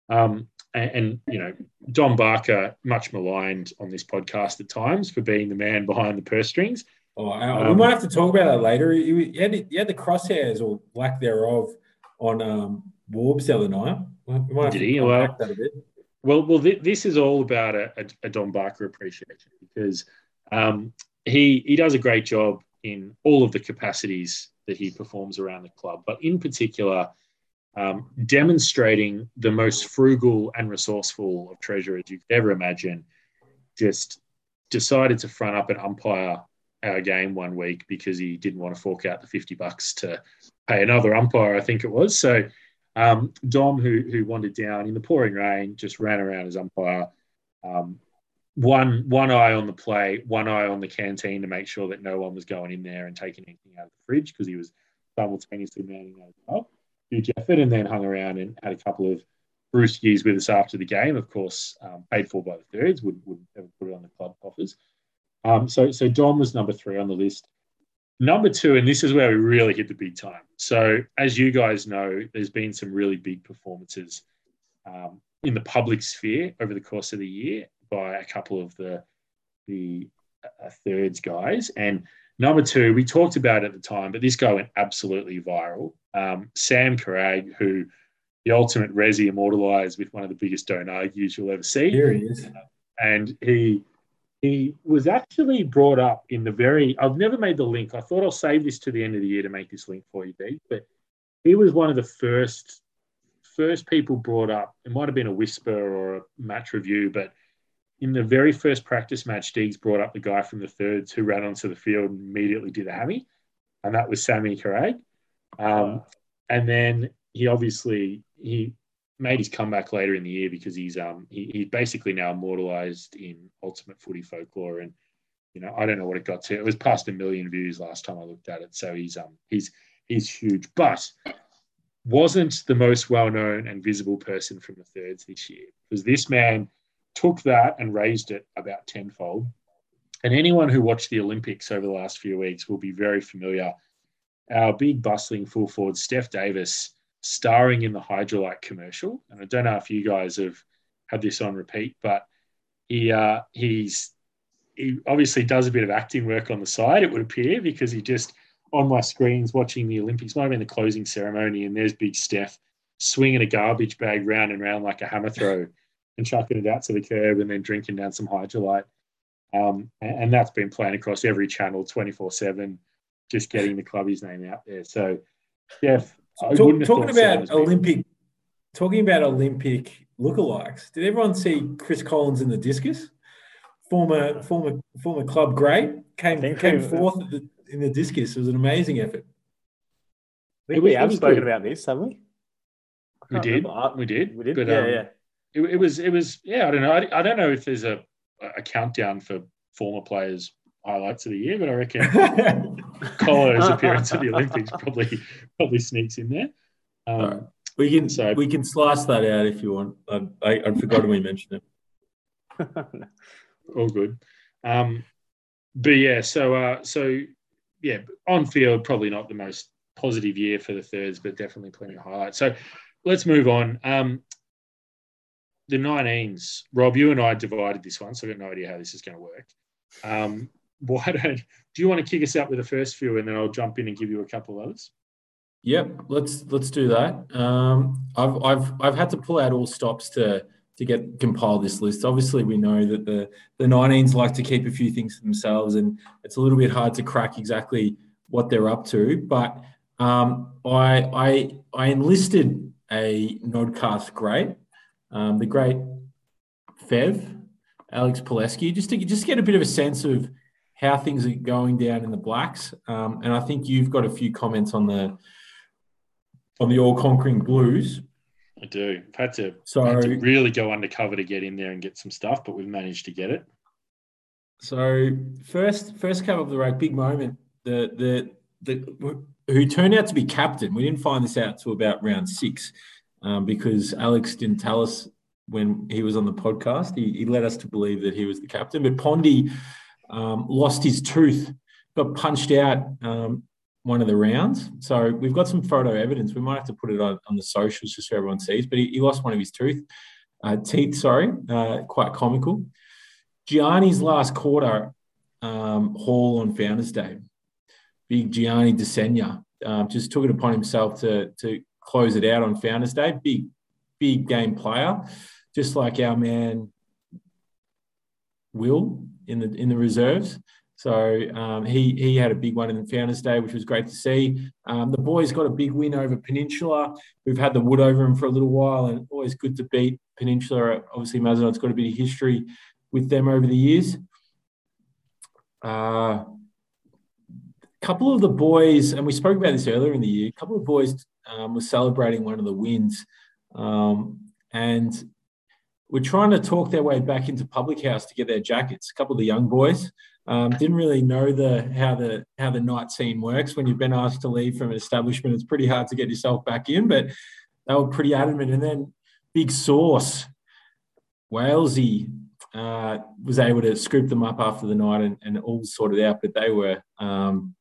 um, and, and you know don barker much maligned on this podcast at times for being the man behind the purse strings Oh, uh, we Um, might have to talk about that later. He, he, had, he had the crosshairs or lack thereof on um, Warbs the other night. We Did he? unpack that a bit. Well, well, th- this is all about a, a, a Don Barker appreciation because um, he he does a great job in all of the capacities that he performs around the club, but in particular, um, demonstrating the most frugal and resourceful of treasurers you could ever imagine. Just decided to front up and umpire our game one week because he didn't want to fork out the fifty bucks to pay another umpire. I think it was so. Um, Dom, who who wandered down in the pouring rain, just ran around as umpire. Um, one one eye on the play, one eye on the canteen to make sure that no one was going in there and taking anything out of the fridge because he was simultaneously manning those up. Huge effort, and then hung around and had a couple of brewskis with us after the game. Of course, um, paid for by the thirds. Would would ever put it on the club coffers. Um, so so Dom was number three on the list. Number two, and this is where we really hit the big time. So as you guys know, there's been some really big performances um, in the public sphere over the course of the year by a couple of the the uh, thirds guys. And number two, we talked about it at the time, but this guy went absolutely viral. Um, Sam Carag, who the ultimate Resi immortalized with one of the biggest don't argues you'll ever see. Here he is. And he he was actually brought up in the very I've never made the link. I thought I'll save this to the end of the year to make this link for you. But he was one of the first first people brought up. It might have been a whisper or a match review, but in the very first practice match, Deegs brought up the guy from the thirds who ran onto the field and immediately did a hammy, and that was Sammy Carag. Um, and then he obviously he made his comeback later in the year because he's um he, he's basically now immortalized in Ultimate Footy Folklore, and you know I don't know what it got to. It was past a million views last time I looked at it, so he's um he's he's huge, but wasn't the most well known and visible person from the thirds this year because this man took that and raised it about tenfold. And anyone who watched the Olympics over the last few weeks will be very familiar. Our big bustling full forward, Steph Davis, starring in the Hydralyte commercial. And I don't know if you guys have had this on repeat, but he uh, he's he obviously does a bit of acting work on the side. It would appear because he just on my screens watching the Olympics might have been the closing ceremony, and there's Big Steph swinging a garbage bag round and round like a hammer throw and chucking it out to the curb and then drinking down some Hydralyte. Um, and, and that's been playing across every channel 24 7, just getting the clubby's name out there. So, Jeff, I Talk- talking about was big. Olympic, talking about Olympic lookalikes. Did everyone see Chris Collins in the discus? Former, former, former club great came think came we- fourth at the, in the discus. It was an amazing effort. I It think was- we have was spoken good. about this, haven't we? We did. remember. I- We did. We did. But, yeah, um, yeah. It, it was, it was, yeah, I don't know. I, I don't know if there's a, a countdown for former players' highlights of the year, but I reckon Colo's appearance at the Olympics probably probably sneaks in there. Um, Alright. we can So- we can slice that out if you want. I, I, I'd forgotten we mentioned it. all good. Um, but yeah, so uh, so yeah, on field probably not the most positive year for the thirds, but definitely plenty of highlights. So let's move on. Um, the 19s, Rob, you and I divided this one, so I've got no idea how this is going to work. Um, why don't do you want to kick us out with the first few, and then I'll jump in and give you a couple of others? Yep, let's let's do that. Um, I've I've I've had to pull out all stops to to get compile this list. Obviously, we know that the the 19s like to keep a few things to themselves, and it's a little bit hard to crack exactly what they're up to. But um, I I I enlisted a Nodcast great, um, the great Fev, Alex Pileski, just to just get a bit of a sense of how things are going down in the blacks. Um, and I think you've got a few comments on the on the all conquering blues. I do. I've had to, So had to really go undercover to get in there and get some stuff, but we've managed to get it. so first first came up the right big moment. The the the who turned out to be captain. We didn't find this out till about round six um, because Alex didn't tell us when he was on the podcast. He, he led us to believe that he was the captain, but Pondy um, lost his tooth, got punched out um, one of the rounds. So we've got some photo evidence. We might have to put it on, on the socials just so everyone sees. But he, he lost one of his tooth, uh, teeth. Sorry, uh, quite comical. Gianni's last quarter um, haul on Founders Day. Big Gianni Desenia um, just took it upon himself to to close it out on Founders Day. Big, big game player, just like our man Will in the in the reserves. So um, he he had a big one in Founders Day, which was great to see. Um, the boys got a big win over Peninsula. We've had the wood over them for a little while, and always good to beat Peninsula. Obviously, Mazenod's got a bit of history with them over the years. Uh, couple of the boys, and we spoke about this earlier in the year. A couple of boys um, were celebrating one of the wins, um, and we're trying to talk their way back into public house to get their jackets. A couple of the young boys. Um, didn't really know the how the how the night scene works. When you've been asked to leave from an establishment, it's pretty hard to get yourself back in. But they were pretty adamant. And then Big Sauce, Walesy, uh, was able to scoop them up after the night and, and all sorted out. But they were, um,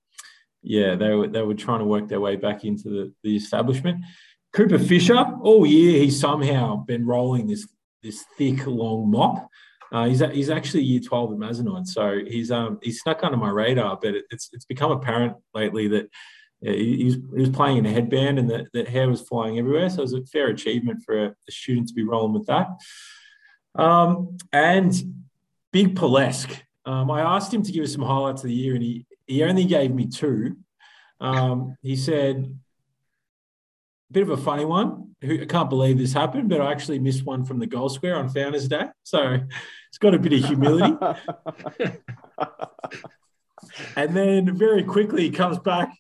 yeah, they were they were trying to work their way back into the, the establishment. Cooper Fisher, all year he's somehow been rolling this this thick long mop. Uh, he's he's actually year twelve at Mazenod, so he's um he's stuck under my radar. But it, it's it's become apparent lately that yeah, he, was, he was playing in a headband and that, that hair was flying everywhere. So it was a fair achievement for a, a student to be rolling with that. Um, and Big Polesk, um, I asked him to give us some highlights of the year, and he he only gave me two. Um, he said "A bit of a funny one. I can't believe this happened, but I actually missed one from the goal square on Founders Day. So it's got a bit of humility. and then very quickly he comes back.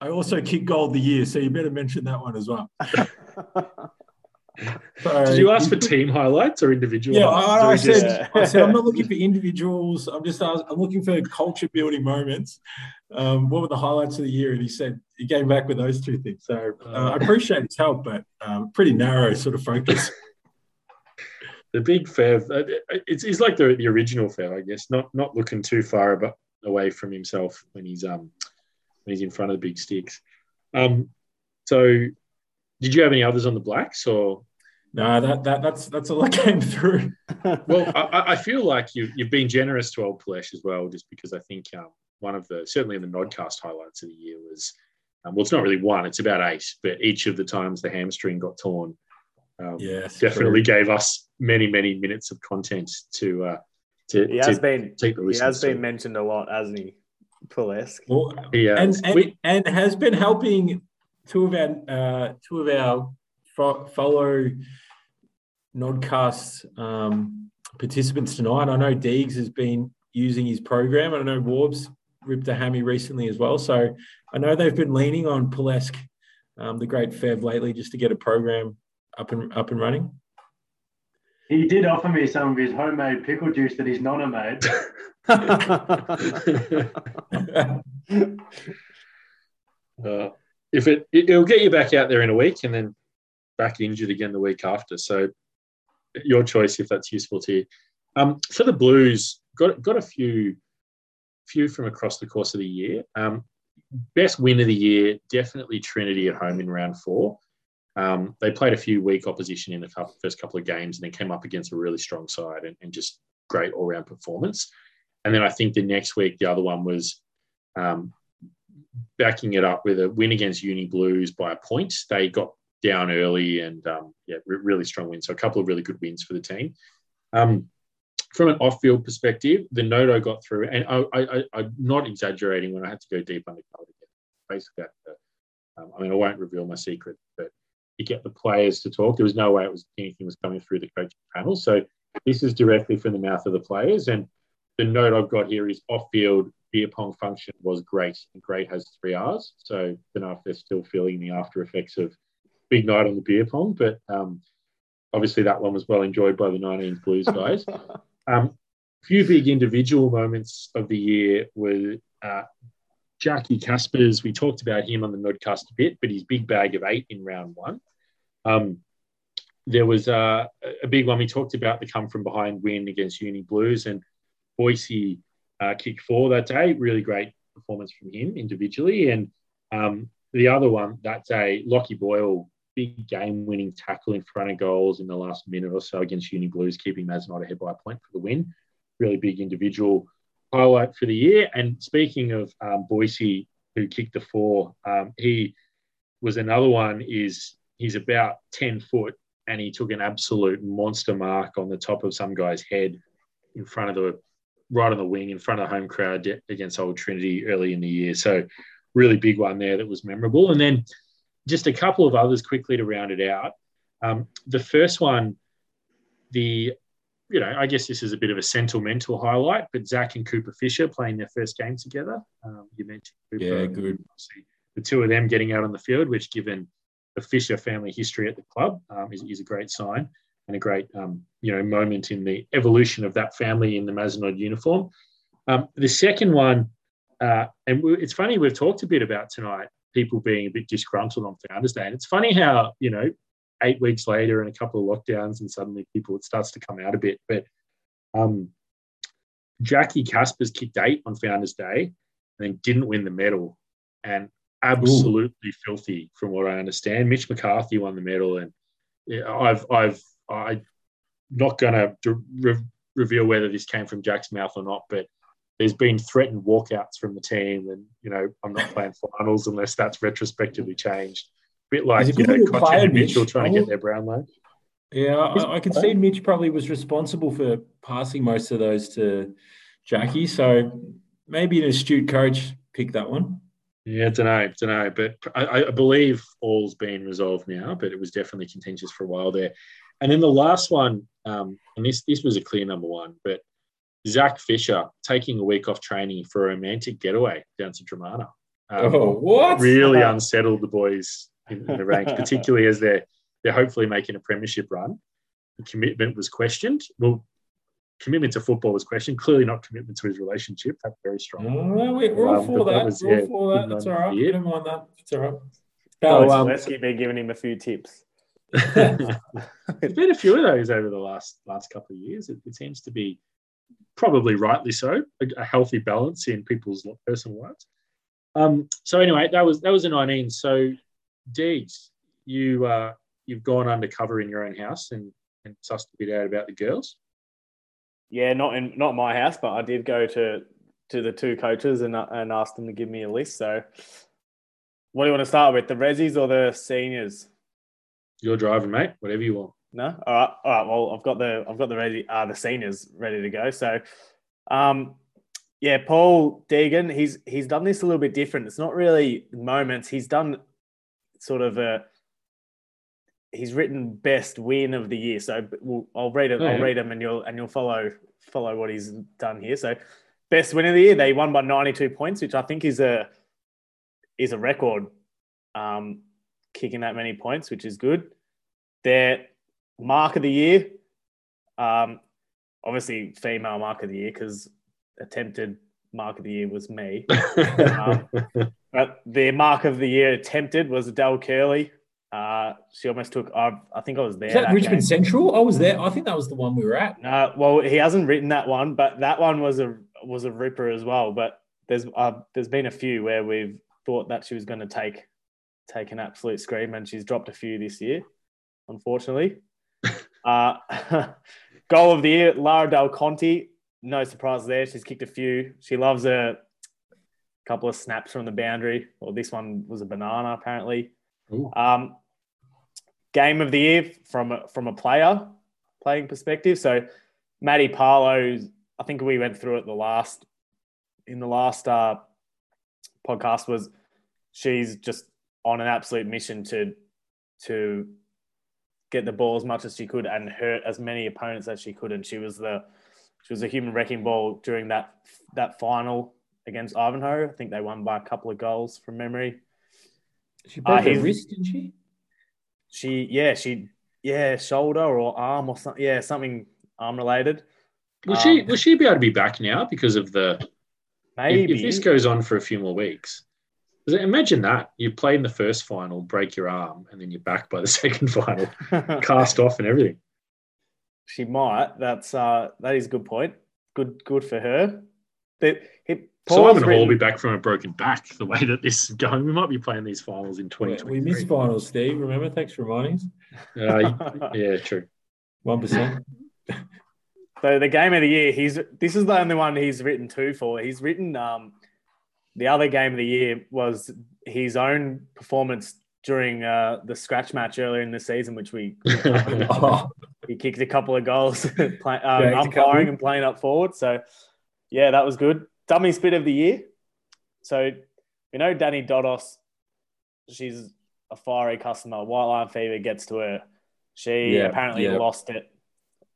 I also kicked goal the year, so you better mention that one as well. So, Did you ask for team highlights or individual? Yeah, I, I said, I said I'm not looking for individuals. I'm just I'm looking for culture building moments. Um, what were the highlights of the year? And he said he came back with those two things. So uh, I appreciate his help, but um, pretty narrow sort of focus. the big Fev, uh, it's, it's like the, the original Fev, I guess. Not not looking too far but away from himself when he's um when he's in front of the big sticks. Um, so did you have any others on the blacks or? No, that, that that's that's all that came through. well, I, I, feel like you, you've been generous to Old Palesh as well, just because I think um, one of the certainly in the Nodcast highlights of the year was um, well, it's not really one; it's about eight. But each of the times the hamstring got torn, um, yes, definitely true. gave us many many minutes of content to uh, to. He has to been he has been mentioned a lot, hasn't he? Pulesk. Well, yeah, and, and, we, and has been helping two of our uh, two of our fo- follow Nodcast um, participants tonight. I know Deegs has been using his program, and I know Warbs ripped a hammy recently as well. So I know they've been leaning on Pulesk, um, the great Fev, lately, just to get a program up and up and running. He did offer me some of his homemade pickle juice that his nonna made. uh, if it, it will get you back out there in a week and then back injured again the week after. So your choice if that's useful to you. Um, for the Blues, got got a few few from across the course of the year. Um, best win of the year, definitely Trinity at home in round four. Um, they played a few weak opposition in the couple, first couple of games and then came up against a really strong side and, and just great all round performance. And then I think the next week, the other one was um, backing it up with a win against Uni Blues by a point. They got down early and um, yeah, re- really strong win. So a couple of really good wins for the team. Um, from an off-field perspective, the Noto got through, and I, am not exaggerating when I had to go deep undercover to get basically. um, I mean, I won't reveal my secret, but you get the players to talk. There was no way it was anything was coming through the coaching panel. So this is directly from the mouth of the players, and the note I've got here is off-field beer pong function was great. And great has three R's. So I don't know if they're still feeling the after effects of big night on the beer pong, but um, obviously that one was well enjoyed by the 19 Blues guys. um, few big individual moments of the year were uh, Jackie Caspers. We talked about him on the Nodcast a bit, but his big bag of eight in round one. Um, there was uh, a big one we talked about the come from behind win against Uni Blues and Boise uh, kick four that day. Really great performance from him individually. And um, the other one that day, Lockie Boyle, big game winning tackle in front of goals in the last minute or so against Uni Blues, keeping Mazenod ahead by a point for the win. Really big individual highlight for the year. And speaking of um, Boise, who kicked the four, um, he was another one. Is he's about ten foot, and he took an absolute monster mark on the top of some guy's head in front of the right on the wing in front of the home crowd against Old Trinity early in the year. So, really big one there that was memorable. And then just a couple of others quickly to round it out. Um, the first one, the you know, I guess this is a bit of a sentimental highlight, but Zach and Cooper Fisher playing their first game together. Um, you mentioned Cooper, yeah, good. The two of them getting out on the field, which given the Fisher family history at the club, um, is, is a great sign and a great um, you know moment in the evolution of that family in the Mazenod uniform. Um, the second one, uh, and we, it's funny we've talked a bit about tonight people being a bit disgruntled on Founders Day, and it's funny how you know eight weeks later and a couple of lockdowns and suddenly people it starts to come out a bit. But um, Jackie Caspers kicked eight on Founders Day and then didn't win the medal, and absolutely filthy from what I understand. Mitch McCarthy won the medal, and I've I've I not going to re- reveal whether this came from Jack's mouth or not, but there's been threatened walkouts from the team, and you know I'm not playing finals unless that's retrospectively changed. A bit like He's a you know little Cochin player, and Mitchell Mitch. trying to get their Brownlow. Yeah, I, I can see Mitch probably was responsible for passing most of those to Jackie. So maybe an astute coach picked that one. Yeah, don't know, don't know, but I, I believe all's been resolved now. But it was definitely contentious for a while there. And then the last one, um, and this this was a clear number one, but Zach Fisher taking a week off training for a romantic getaway down to Dromana. Um, oh, what? really unsettled the boys in, in the ranks, particularly as they're they're hopefully making a premiership run. The commitment was questioned. Well, commitment to football was questioned. Clearly, not commitment to his relationship. That's very strong. Oh, we- we're all Um, for that that. was, we're all for that. good That's all right. Yeah. Don't mind that. It's all right. Oh, Oh, um, Lesky been giving him a few tips. There's been a few of those over the last last couple of years. It, it seems to be probably rightly so a, a healthy balance in people's personal lives. Um, so anyway, that was that was a 19. So, Deegs, you uh, you've gone undercover in your own house and and sussed a bit out about the girls. Yeah, not in not my house, but I did go to to the two coaches and and asked them to give me a list. So, what do you want to start with, the resis or the seniors? You're driving, mate. Whatever you want. No, all right, all right. Well, I've got the I've got the ready uh, the seniors ready to go. So, um, yeah, Paul Deegan, he's he's done this a little bit different. It's not really moments. He's done sort of a. He's written best win of the year. So we'll, I'll read it. Oh, I'll yeah. read them, and you'll and you'll follow follow what he's done here. So, best win of the year, they won by ninety two points, which I think is a is a record. Um, kicking that many points, which is good. Their mark of the year, um, obviously female mark of the year because attempted mark of the year was me. Um, but their mark of the year attempted was Adele Curley. Uh, she almost took. I I think I was there. is that that Richmond game. Central? I was there. I think that was the one we were at. No, well, he hasn't written that one, but that one was a was a ripper as well. But there's uh, there's been a few where we've thought that she was going to take take an absolute scream, and she's dropped a few this year, unfortunately. uh, goal of the year, Lara Del Conti. No surprise there. She's kicked a few. She loves a couple of snaps from the boundary. Well, this one was a banana apparently. Um, game of the year from a, from a player playing perspective. So Maddie Parlow, I think we went through it the last in the last uh, podcast was she's just on an absolute mission to to get the ball as much as she could and hurt as many opponents as she could. And she was the she was a human wrecking ball during that that final against Ivanhoe. I think they won by a couple of goals from memory. She broke Uh, her wrist, didn't she? She yeah she yeah shoulder or arm or something yeah something arm related. Will she Um, will she be able to be back now because of the if- Maybe if, this goes on for a few more weeks? 'Cause Imagine that you play in the first final, break your arm, and then you're back by the second final, cast off and everything. she might. That's uh that is a good point. Good good for her. That he, Paul's Simon Hall will be back from a broken back. The way that this is going, we might be playing these finals in 2020. We missed finals, Steve. Remember? Thanks for reminding us. Uh, yeah, true. One percent. So the game of the year, he's this is the only one he's written two for. He's written um, the other game of the year was his own performance during uh, the scratch match earlier in the season, which we Oh, he kicked a couple of goals, play, um, Yeah, he's a couple. umpiring and playing up forward. So yeah, that was good. Dummy spit of the year. So you know Danny Dodos, she's a fiery customer. White Line Fever gets to her. She Yeah, apparently yeah. lost it,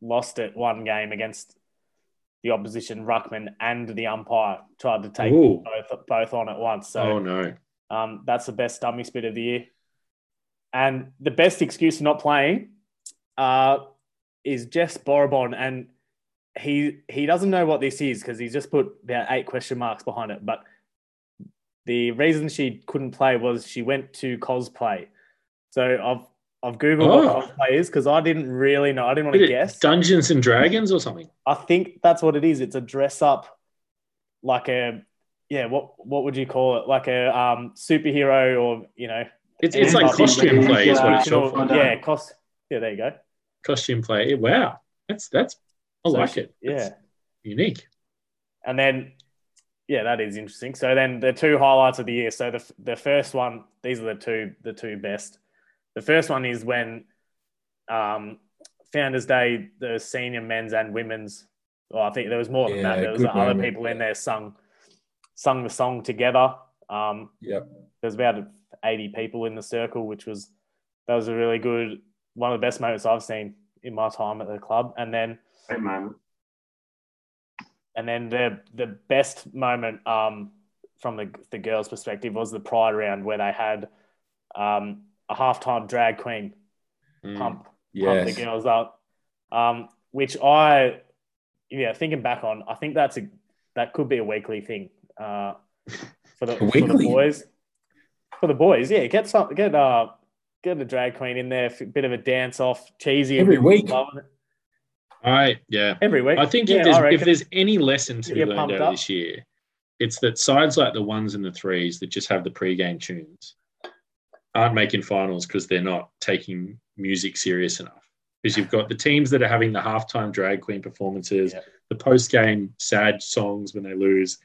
lost it one game against the opposition ruckman and the umpire. Tried to take Ooh. both both on at once. So oh no. um, that's the best dummy spit of the year. And the best excuse for not playing uh, is Jess Borobon. And he he doesn't know what this is because he's just put about eight question marks behind it. But the reason she couldn't play was she went to cosplay. So I've I've googled Oh. what cosplay is because I didn't really know. I didn't want to guess. Dungeons and Dragons or something. I think that's what it is. It's a dress up, like a yeah. What what would you call it? Like a um superhero or you know It's, it's like costume play is what it's Sure. yeah cost yeah. There you go. Costume play. Wow. That's that's I So like it. Yeah. That's unique. And then, yeah, that is interesting. So then the two highlights of the year. So the the first one, these are the two the two best. The first one is when um, Founders Day, the senior men's and women's. Well, I think there was more than that. There was good other moment, people in there sung sung the song together. Um, Yep. there's about 80 people in the circle, which was that was a really good one of the best moments I've seen in my time at the club. And then Great moment. and then the the best moment um, from the the girls' perspective was the pride round where they had um, a halftime drag queen Mm. pump pump the girls up, um, which I yeah thinking back on, I think that's a that could be a weekly thing uh, for the A for the boys. For the boys, yeah, get some get uh get a drag queen in there, a bit of a dance off, cheesy Every week? loving it. I yeah. every week. I think yeah, if there's reckon. if there's any lesson to be learned pumped out up. this year, it's that sides like the ones and the threes that just have the pre-game tunes aren't making finals because they're not taking music serious enough. Because you've got the teams that are having the halftime drag queen performances, Yeah. the post-game sad songs when they lose.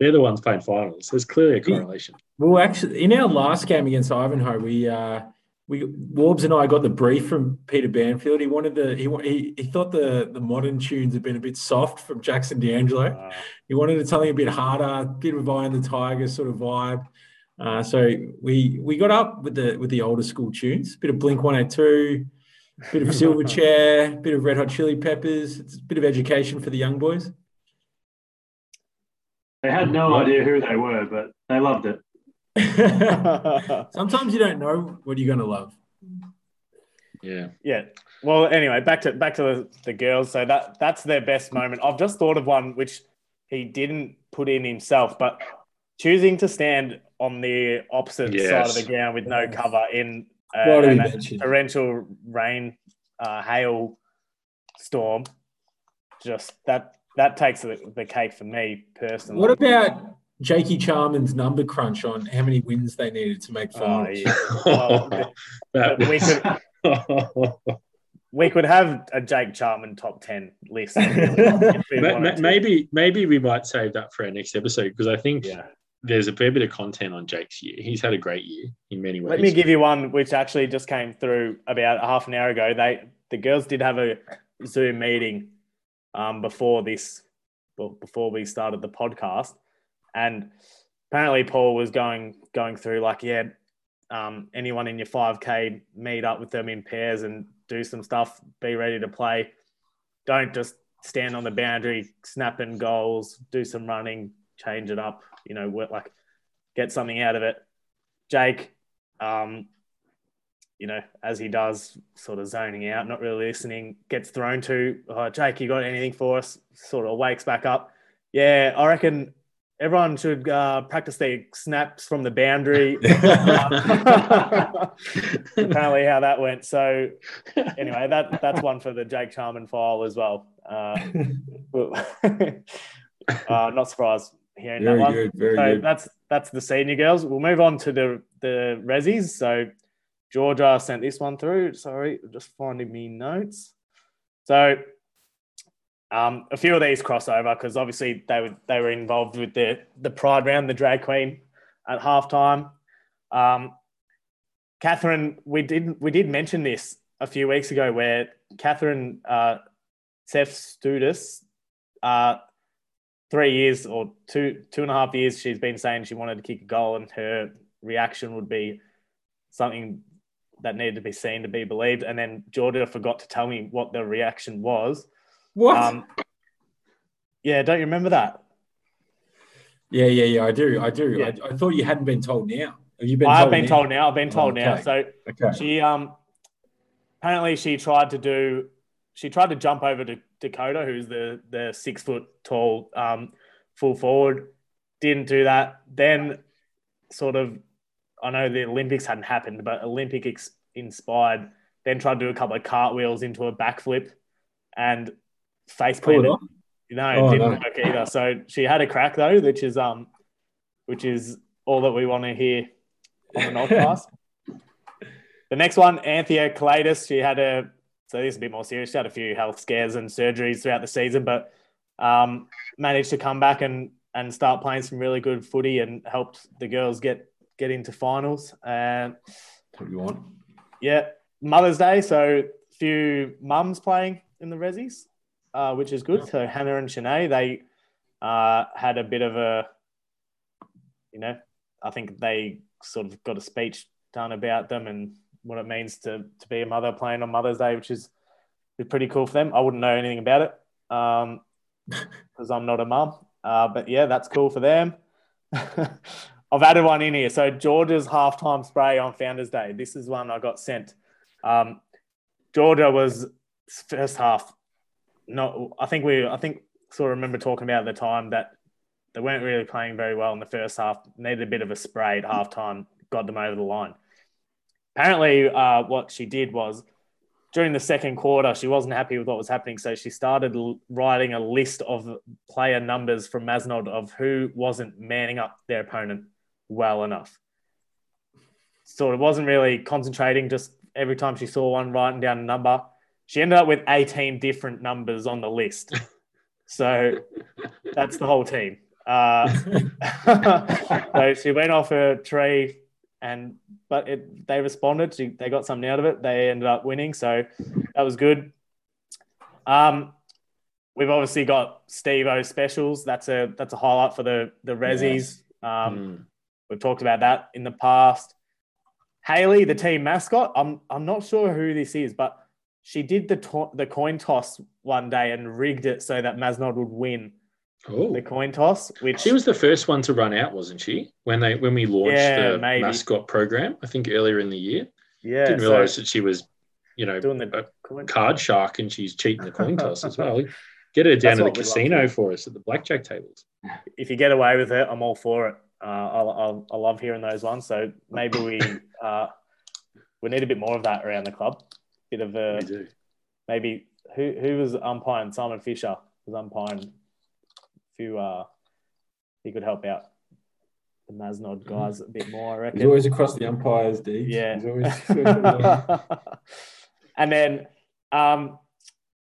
They're the ones playing finals. There's clearly a correlation. Well, actually, in our last game against Ivanhoe, we uh, we Warbs and I got the brief from Peter Banfield. He wanted the he he, thought the the modern tunes had been a bit soft from Jackson D'Angelo. Uh, He wanted something a bit harder, bit of Eye of the Tiger sort of vibe. Uh, so we we got up with the with the older school tunes, bit of Blink One Eight Two, bit of Silverchair, a bit of Red Hot Chili Peppers. It's a bit of education for the young boys. They had no idea who they were, but they loved it. Sometimes you don't know what you're going to love. Yeah. Yeah. Well, anyway, back to back to the, the girls. So that that's their best moment. I've just thought of one which he didn't put in himself, but choosing to stand on the opposite Yes. side of the ground with no cover in uh, Gotta be an mentioned. torrential rain, uh, hail storm. Just that that takes the, the cake for me personally. What about Jakey Charman's number crunch on how many wins they needed to make Oh, finals? yeah. Well, That we could we could have a Jake Charman top ten list. if we Ma- to. maybe maybe we might save that for our next episode because I think Yeah. There's a fair bit of content on Jake's year. He's had a great year in many ways. Let me give you one which actually just came through about half an hour ago. They the girls did have a Zoom meeting um, before this, before we started the podcast, and apparently Paul was going going through like, yeah, um, anyone in your five k meet up with them in pairs and do some stuff. Be ready to play. Don't just stand on the boundary, snapping goals. Do some running, change it up. You know, work, like get something out of it. Jake, um, you know, as he does, sort of zoning out, not really listening, gets thrown to, oh, Jake, you got anything for us? Sort of wakes back up. Yeah, I reckon everyone should uh, practice their snaps from the boundary. Apparently, how that went. So, anyway, that that's one for the Jake Charman file as well. Uh, uh, not surprised hearing that Very one. good, very so good. that's that's the senior girls. We'll move on to the the resis. So Georgia sent this one through. Sorry, just finding me notes. So um, a few of these crossover because obviously they were they were involved with the the Pride round, the drag queen at halftime. Um, Catherine, we did we did mention this a few weeks ago where Catherine uh, Seth Studis, uh, three years or two two and a half years, she's been saying she wanted to kick a goal, and her reaction would be something that needed to be seen to be believed. And then Georgia forgot to tell me what the reaction was. What? Um, yeah, don't you remember that? yeah, yeah, yeah. I do. I do. Yeah. I, I thought you hadn't been told now. Have you been I've told been now? told now. I've been told now. Okay. So Okay. she um apparently she tried to do she tried to jump over to Dakota, who's the the six foot tall um, full forward. Didn't do that. Then, sort of, I know the Olympics hadn't happened, but Olympic ex- inspired. Then tried to do a couple of cartwheels into a backflip, and face it planted. off. No, it Oh, didn't no. work either. So she had a crack though, which is um, which is all that we want to hear on the podcast. the next one, Anthea Kalidas. She had a so this is a bit more serious. She had a few health scares and surgeries throughout the season, but um, managed to come back and and start playing some really good footy and helped the girls get get into finals. And what you want. yeah, Mother's Day, so few mums playing in the Rezzies, uh, which is good. So Hannah and Shanae, they uh, had a bit of a, you know, I think they sort of got a speech done about them and what it means to to be a mother playing on Mother's Day, which is, is pretty cool for them. I wouldn't know anything about it because I'm not a mum, uh, but yeah, that's cool for them. I've added one in here. So Georgia's halftime spray on Founders Day. This is one I got sent. Um, Georgia was first half. No, I think we. I think sort of remember talking about at the time that they weren't really playing very well in the first half. Needed a bit of a spray at halftime. Got them over the line. Apparently, uh, what she did was during the second quarter, she wasn't happy with what was happening, so she started l- writing a list of player numbers from Mazenod of who wasn't manning up their opponent well enough. Sort of wasn't really concentrating, just every time she saw one writing down a number. She ended up with 18 different numbers on the list. So that's the whole team. Uh, so she went off her tree and but it, they responded. They got something out of it. They ended up winning, so that was good. Um, we've obviously got Steve O specials. That's a that's a highlight for the the Rezzies. Um, Mm. We've talked about that in the past. Haley, the team mascot. I'm I'm not sure who this is, but she did the to- the coin toss one day and rigged it so that Mazenod would win Oh, the coin toss. Which she was the first one to run out, wasn't she? When they when we launched Yeah, the maybe. mascot program, I think earlier in the year. yeah, Didn't so realize that she was, you know, doing the coin. card shark and she's cheating the coin toss as well. Get her down That's to the what we'd love casino for us at the blackjack tables. If you get away with it, I'm all for it. Uh, I, I, I love hearing those ones. So maybe we uh, we need a bit more of that around the club. Bit of a maybe who who was umpiring? Simon Fisher was umpiring. Few uh, he could help out the Mazenod guys a bit more. I reckon. He's always across the umpires, D. Yeah. He's always, and then, um,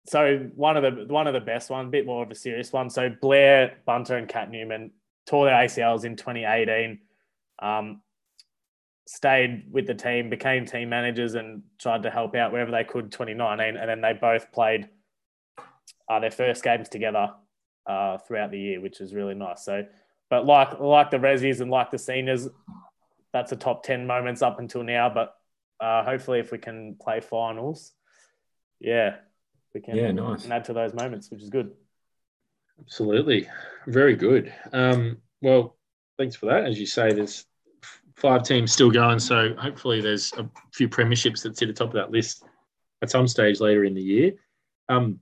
so one of the one of the best one, a bit more of a serious one. So Blair Bunter and Kat Newman tore their ACLs in 2018. Um, stayed with the team, became team managers, and tried to help out wherever they could. 2019, and then they both played uh, their first games together uh, throughout the year, which is really nice. So, but like like the Rezzies and like the seniors, that's a top 10 moments up until now. But uh, hopefully, if we can play finals, yeah, we can, Yeah, nice. can add to those moments, which is good. Absolutely. Very good. Um, well, thanks for that. As you say, there's five teams still going. So hopefully there's a few premierships that sit atop of that list at some stage later in the year. Um,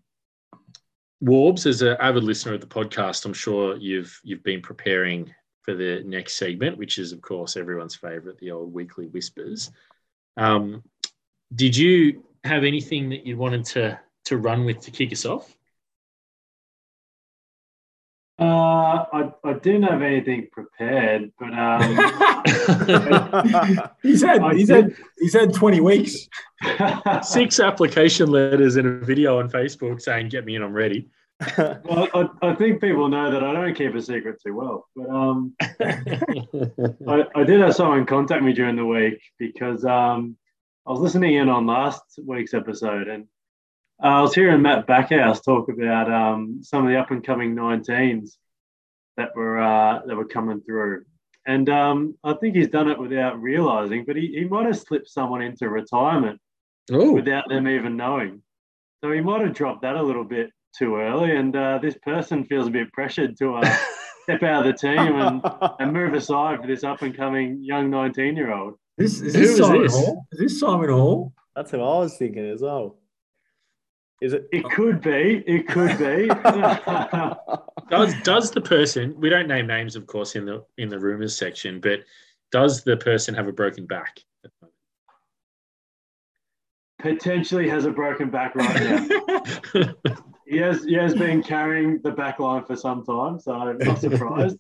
Warbs, as an avid listener of the podcast, I'm sure you've you've been preparing for the next segment, which is of course everyone's favourite, the old weekly whispers. Um, did you have anything that you wanted to to run with to kick us off? Uh, I, I didn't have anything prepared, but um, he's had I he's did- had he's had 20 weeks. Six application letters and a video on Facebook saying, "Get me in, I'm ready." well, I, I think people know that I don't keep a secret too well. But um, I, I did have someone contact me during the week because um, I was listening in on last week's episode and I was hearing Matt Backhouse talk about um, some of the up and coming 19s that were uh, that were coming through. And um, I think he's done it without realizing, but he, he might have slipped someone into retirement oh, without them even knowing. So he might have dropped that a little bit too early, and uh, this person feels a bit pressured to uh, step out of the team and, and move aside for this up and coming young 19 year old. This, is Who this is Simon this? Hall? Is this Simon Hall? That's what I was thinking as well. Is it? It could be. It could be. Does does the person we don't name names, of course, in the in the rumors section, but does the person have a broken back? Potentially has a broken back right now. He has, he has been carrying the back line for some time, so I'm not surprised.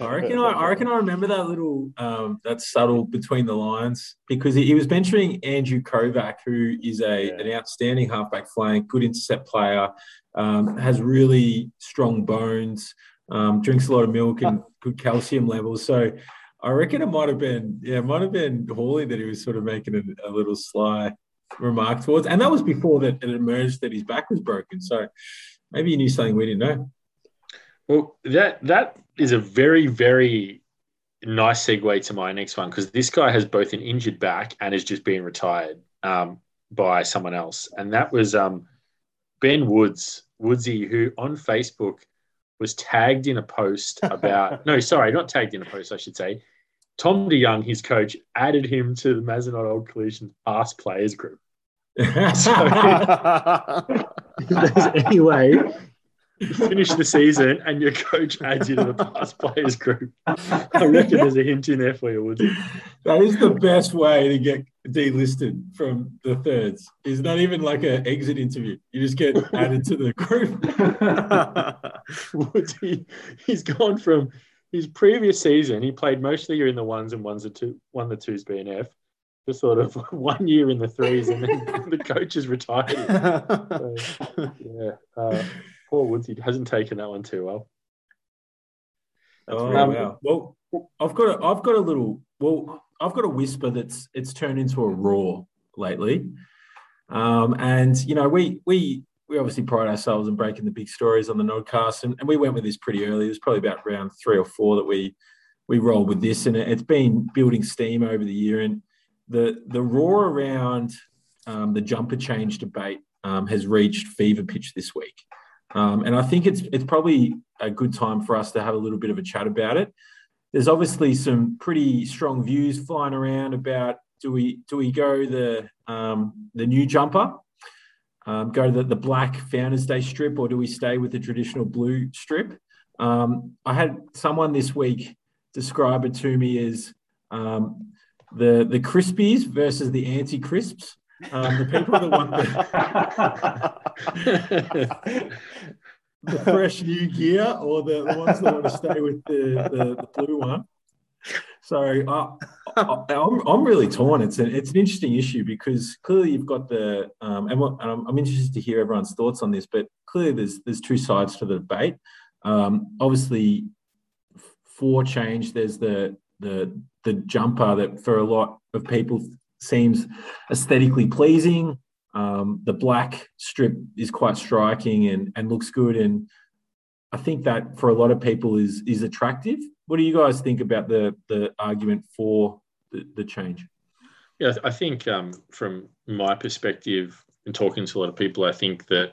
I reckon I, I reckon I remember that little um, that subtle between the lines because he, he was mentioning Andrew Kovac, who is a Yeah. an outstanding halfback flank, good intercept player, um, has really strong bones, um, drinks a lot of milk and good calcium levels. So I reckon it might have been yeah, it might have been Hawley that he was sort of making a, a little sly remark towards, and that was before that it emerged that his back was broken. So maybe he knew something we didn't know. Well, that that is a very very nice segue to my next one because this guy has both an injured back and is just being retired um, by someone else, and that was um, Ben Woods Woodsy, who on Facebook was tagged in a post about no, sorry, not tagged in a post, I should say. Tom DeYoung, his coach, added him to the Mazenod Old Collegians past players group. If there's any way finish the season and your coach adds you to the past players group, I reckon there's a hint in there for you, Woodsy. That is the best way to get delisted from the thirds. It's not even like an exit interview. You just get added to the group. Woodsy, he's gone from his previous season, he played most of the year in the ones and ones the two, won the twos BNF, to sort of one year in the threes, and then the coach is retired. So, yeah, uh, poor Woodsy hasn't taken that one too well. Oh, Um, wow. Well, I've got a, I've got a little well, I've got a whisper that's it's turned into a roar lately. Um, and you know, we we we obviously pride ourselves in breaking the big stories on the Nodcast, and, and we went with this pretty early. It was probably about round three or four that we we rolled with this, and it, it's been building steam over the year. And the the roar around um, the jumper change debate um, has reached fever pitch this week, um, and I think it's it's probably a good time for us to have a little bit of a chat about it. There's obviously some pretty strong views flying around about do we do we go the um, the new jumper, um, go to the, the black Founders Day strip, or do we stay with the traditional blue strip? Um, I had someone this week describe it to me as um, the the crispies versus the anti crisps. Um, the people that want the, the fresh new gear or the, the ones that want to stay with the, the, the blue one. So I, I'm, I'm really torn. It's an, it's an interesting issue because clearly you've got the, um, and, what, and I'm, I'm interested to hear everyone's thoughts on this, but clearly there's, there's two sides to the debate. Um, obviously, for change, there's the, the, the jumper that for a lot of people seems aesthetically pleasing. Um, the black strip is quite striking and, and looks good. And I think that for a lot of people is is attractive. What do you guys think about the the argument for the, the change? Yeah, I think um, from my perspective, and talking to a lot of people, I think that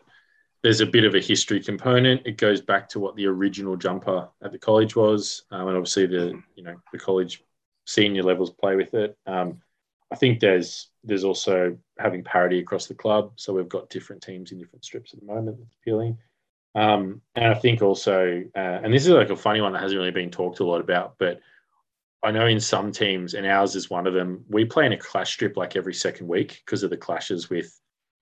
there's a bit of a history component. It goes back to what the original jumper at the college was, um, and obviously the you know the college senior levels play with it. Um, I think there's there's also having parity across the club, so we've got different teams in different strips at the moment. That's appealing. Um, and I think also, uh, and this is like a funny one that hasn't really been talked a lot about, but I know in some teams, and ours is one of them, we play in a clash strip like every second week because of the clashes with,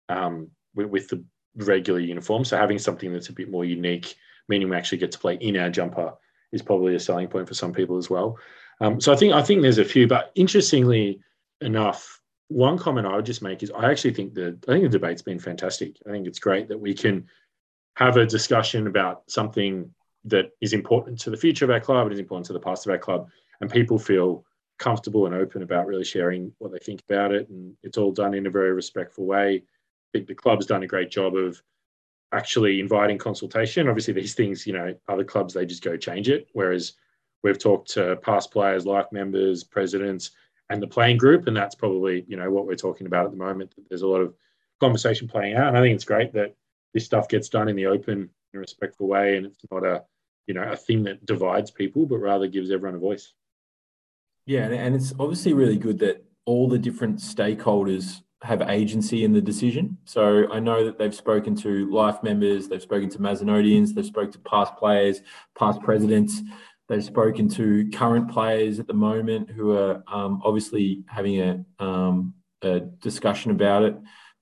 um, with, with the regular uniform. So having something that's a bit more unique, meaning we actually get to play in our jumper, is probably a selling point for some people as well. Um, so I think I think there's a few, but interestingly enough, one comment I would just make is I actually think that I think the debate's been fantastic. I think it's great that we can have a discussion about something that is important to the future of our club, it is important to the past of our club, and people feel comfortable and open about really sharing what they think about it. And it's all done in a very respectful way. I think the club's done a great job of actually inviting consultation. Obviously, these things, you know, other clubs, they just go change it. Whereas we've talked to past players, life members, presidents, and the playing group. And that's probably, you know, what we're talking about at the moment. There's a lot of conversation playing out. And I think it's great that this stuff gets done in the open, in a respectful way. And it's not a, you know, a thing that divides people, but rather gives everyone a voice. Yeah, and- it's obviously really good that all the different stakeholders have agency in the decision. So I know that they've spoken to life members, they've spoken to Mazenodians, they've spoken to past players, past presidents, they've spoken to current players at the moment who are um, obviously having a, um, a discussion about it,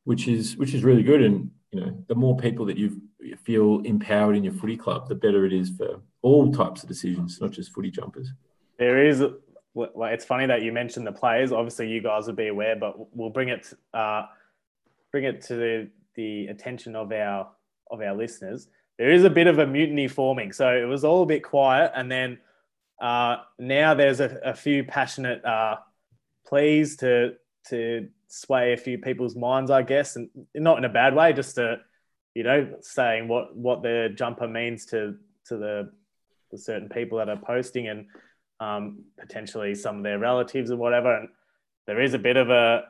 which is which is really good. And you know, the more people that you feel empowered in your footy club, the better it is for all types of decisions, not just footy jumpers. There is. Well, it's funny that you mentioned the players. Obviously, you guys would be aware, but we'll bring it uh, bring it to the, the attention of our of our listeners. There is a bit of a mutiny forming, so it was all a bit quiet, and then uh, now there's a, a few passionate uh, pleas to to sway a few people's minds, I guess, and not in a bad way, just to you know saying what what the jumper means to to the, the certain people that are posting and um, potentially some of their relatives or whatever. And there is a bit of a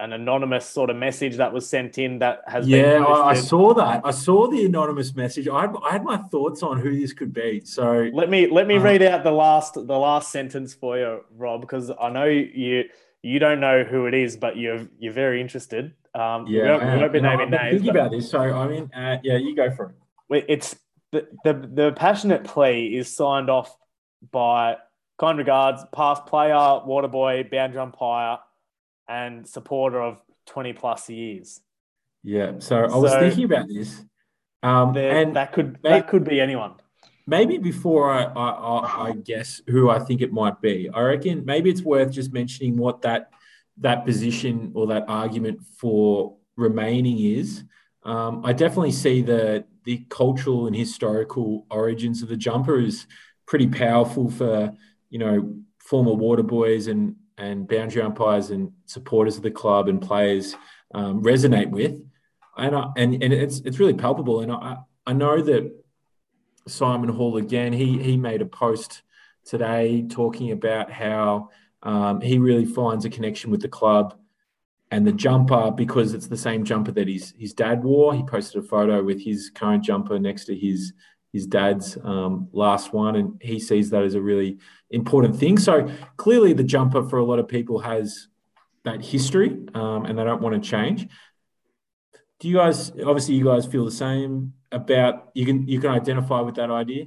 an anonymous sort of message that was sent in that has yeah, been I, I saw that. I saw the anonymous message. I had, I had my thoughts on who this could be. So Let me let me Uh, read out the last the last sentence for you, Rob, because I know you you don't know who it is, but you're you're very interested. Um, we yeah, won't, I we won't be naming names. thinking about this. So I mean, uh, yeah, you go for it. It's the, the the passionate plea is signed off by kind regards past player, water boy, boundary umpire, and supporter of twenty plus years. Yeah. So I was So- thinking about this, um, There- and that could may- that could be anyone. maybe before I, I, I, I guess who I think it might be, I reckon maybe it's worth just mentioning what that that position or that argument for remaining is. Um, I definitely see the the cultural and historical origins of the jumper is pretty powerful for you know former water boys and and boundary umpires and supporters of the club and players um, resonate with, and I, and and it's it's really palpable. And I I know that Simon Hall again. He he made a post today talking about how um, he really finds a connection with the club and the jumper because it's the same jumper that his his dad wore. He posted a photo with his current jumper next to his his dad's um, last one, and he sees that as a really important thing. So clearly, the jumper for a lot of people has that history, um, and they don't want to change. Do you guys obviously you guys feel the same about you can you can identify with that idea?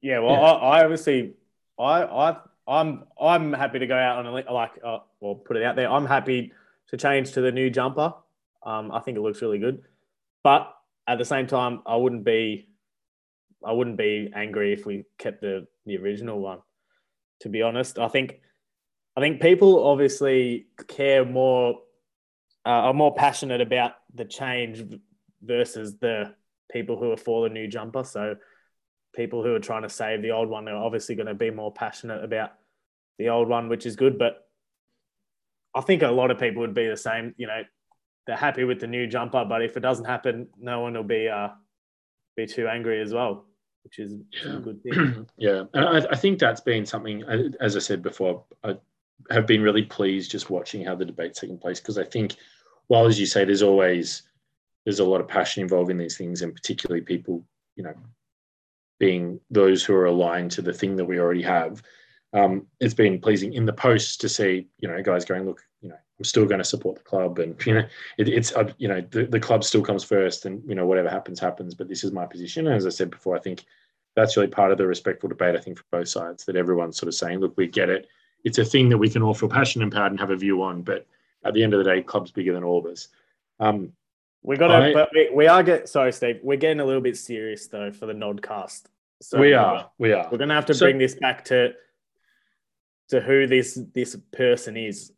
Yeah, well, Yeah. I, I obviously, I, I, I'm, I'm happy to go out on a like, uh, well, put it out there. I'm happy to change to the new jumper. Um, I think it looks really good, but at the same time, I wouldn't be, I wouldn't be angry if we kept the the original one. To be honest, I think, I think people obviously care more, uh, are more passionate about the change versus the people who are for the new jumper. So people who are trying to save the old one are obviously going to be more passionate about the old one, which is good. But I think a lot of people would be the same. You know, they're happy with the new jumper, but if it doesn't happen, no one will be uh, be too angry as well, which is Yeah. a good thing. yeah, and I, I think that's been something. uh, As I said before, I have been really pleased just watching how the debate's taking place because I think, while as you say, there's always there's a lot of passion involved in these things, and particularly people, you know, being those who are aligned to the thing that we already have. Um, it's been pleasing in the posts to see, you know, guys going, look, you know, I'm still going to support the club, and you know, it, it's uh, you know, the, the club still comes first, and you know, whatever happens, happens. But this is my position, and as I said before, I think that's really part of the respectful debate. I think for both sides that everyone's sort of saying, look, we get it. It's a thing that we can all feel passionate about and have a view on, but at the end of the day, club's bigger than all of us. Um, We got to, but we, we are get. Sorry, Steve. We're getting a little bit serious though for the Nodcast. So we are, we are. We're going to have to So- bring this back to to who this this person is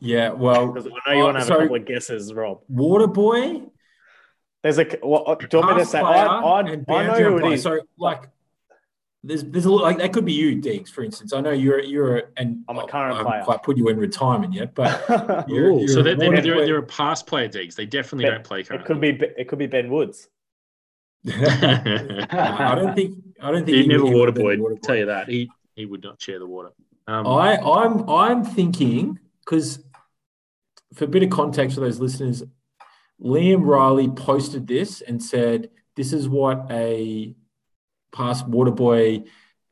Yeah, well, because I know you Uh, want to have so- a couple of guesses, Rob. Waterboy, There's a. Well, do you want me to say? I, I, I know boundary who it umpire. So, like, there's there's a lot like that could be you, Deegs, for instance. I know you're you're a, and I'm a current I haven't player. quite put you in retirement yet, but you're, you're so a they're, they're, they're, they're a past player, Deegs. They definitely But don't play it currently. could be. It could be Ben Woods. I don't think I don't think He'd he never would- he water would be boy. a water boy. Tell you that he he would not share the water. Um, I, I'm I'm thinking because for a bit of context for those listeners, Liam Riley posted this and said this is what a past Waterboy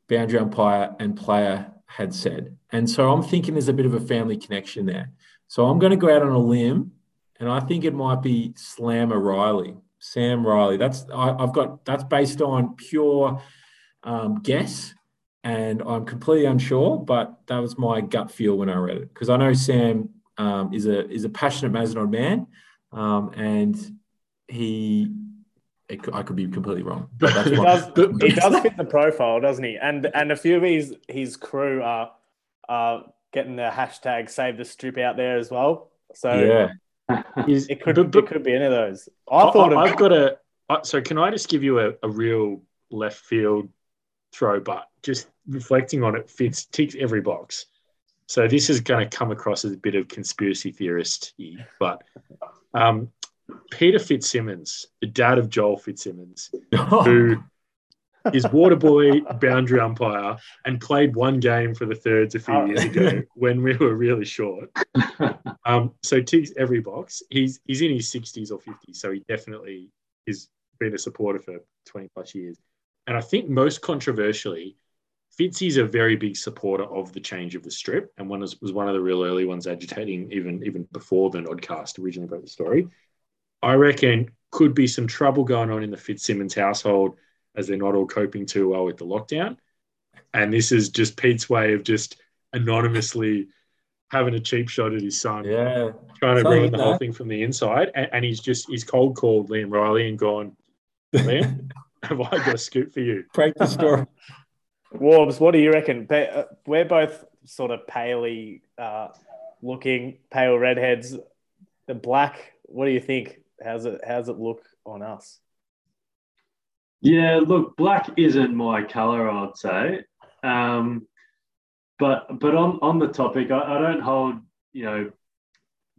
boundary umpire and player had said. And so I'm thinking there's a bit of a family connection there. So I'm going to go out on a limb, and I think it might be Slammer Riley, Sam Riley. That's I, I've got that's based on pure um, guess, and I'm completely unsure, but that was my gut feel when I read it because I know Sam um, is a is a passionate Mazenod man, um, and he. It, I could be completely wrong. But that's He does, he does fit the profile, doesn't he? And and a few of his his crew are are getting the hashtag save the strip out there as well. So yeah. It could but- but- it could be any of those. I I thought I, of, have got a. So can I just give you a, a real left field throw? But just reflecting on it, fits ticks every box. So this is going to come across as a bit of conspiracy theorist, but um, Peter Fitzsimmons, the dad of Joel Fitzsimmons, who is water boy, boundary umpire, and played one game for the thirds a few Oh. years ago when we were really short. Um, so ticks every box. He's he's in his sixties or fifties, so he definitely has been a supporter for twenty plus years. And I think most controversially, Fitzy's a very big supporter of the change of the strip, and one was, was one of the real early ones agitating even even before the Nodcast originally wrote the story. I reckon could be some trouble going on in the Fitzsimmons household as they're not all coping too well with the lockdown. And this is just Pete's way of just anonymously having a cheap shot at his son, yeah. trying to Something ruin the whole thing from the inside. And, and he's just he's cold called Liam Riley and gone, Liam, have I got a scoop for you? Break the story. Warbs, what do you reckon? Uh, We're both sort of palely uh, looking, pale redheads. The black, what do you think? How's it? How's it look on us? Yeah, look, black isn't my color, I'd say. Um, but but on, on the topic, I, I don't hold you know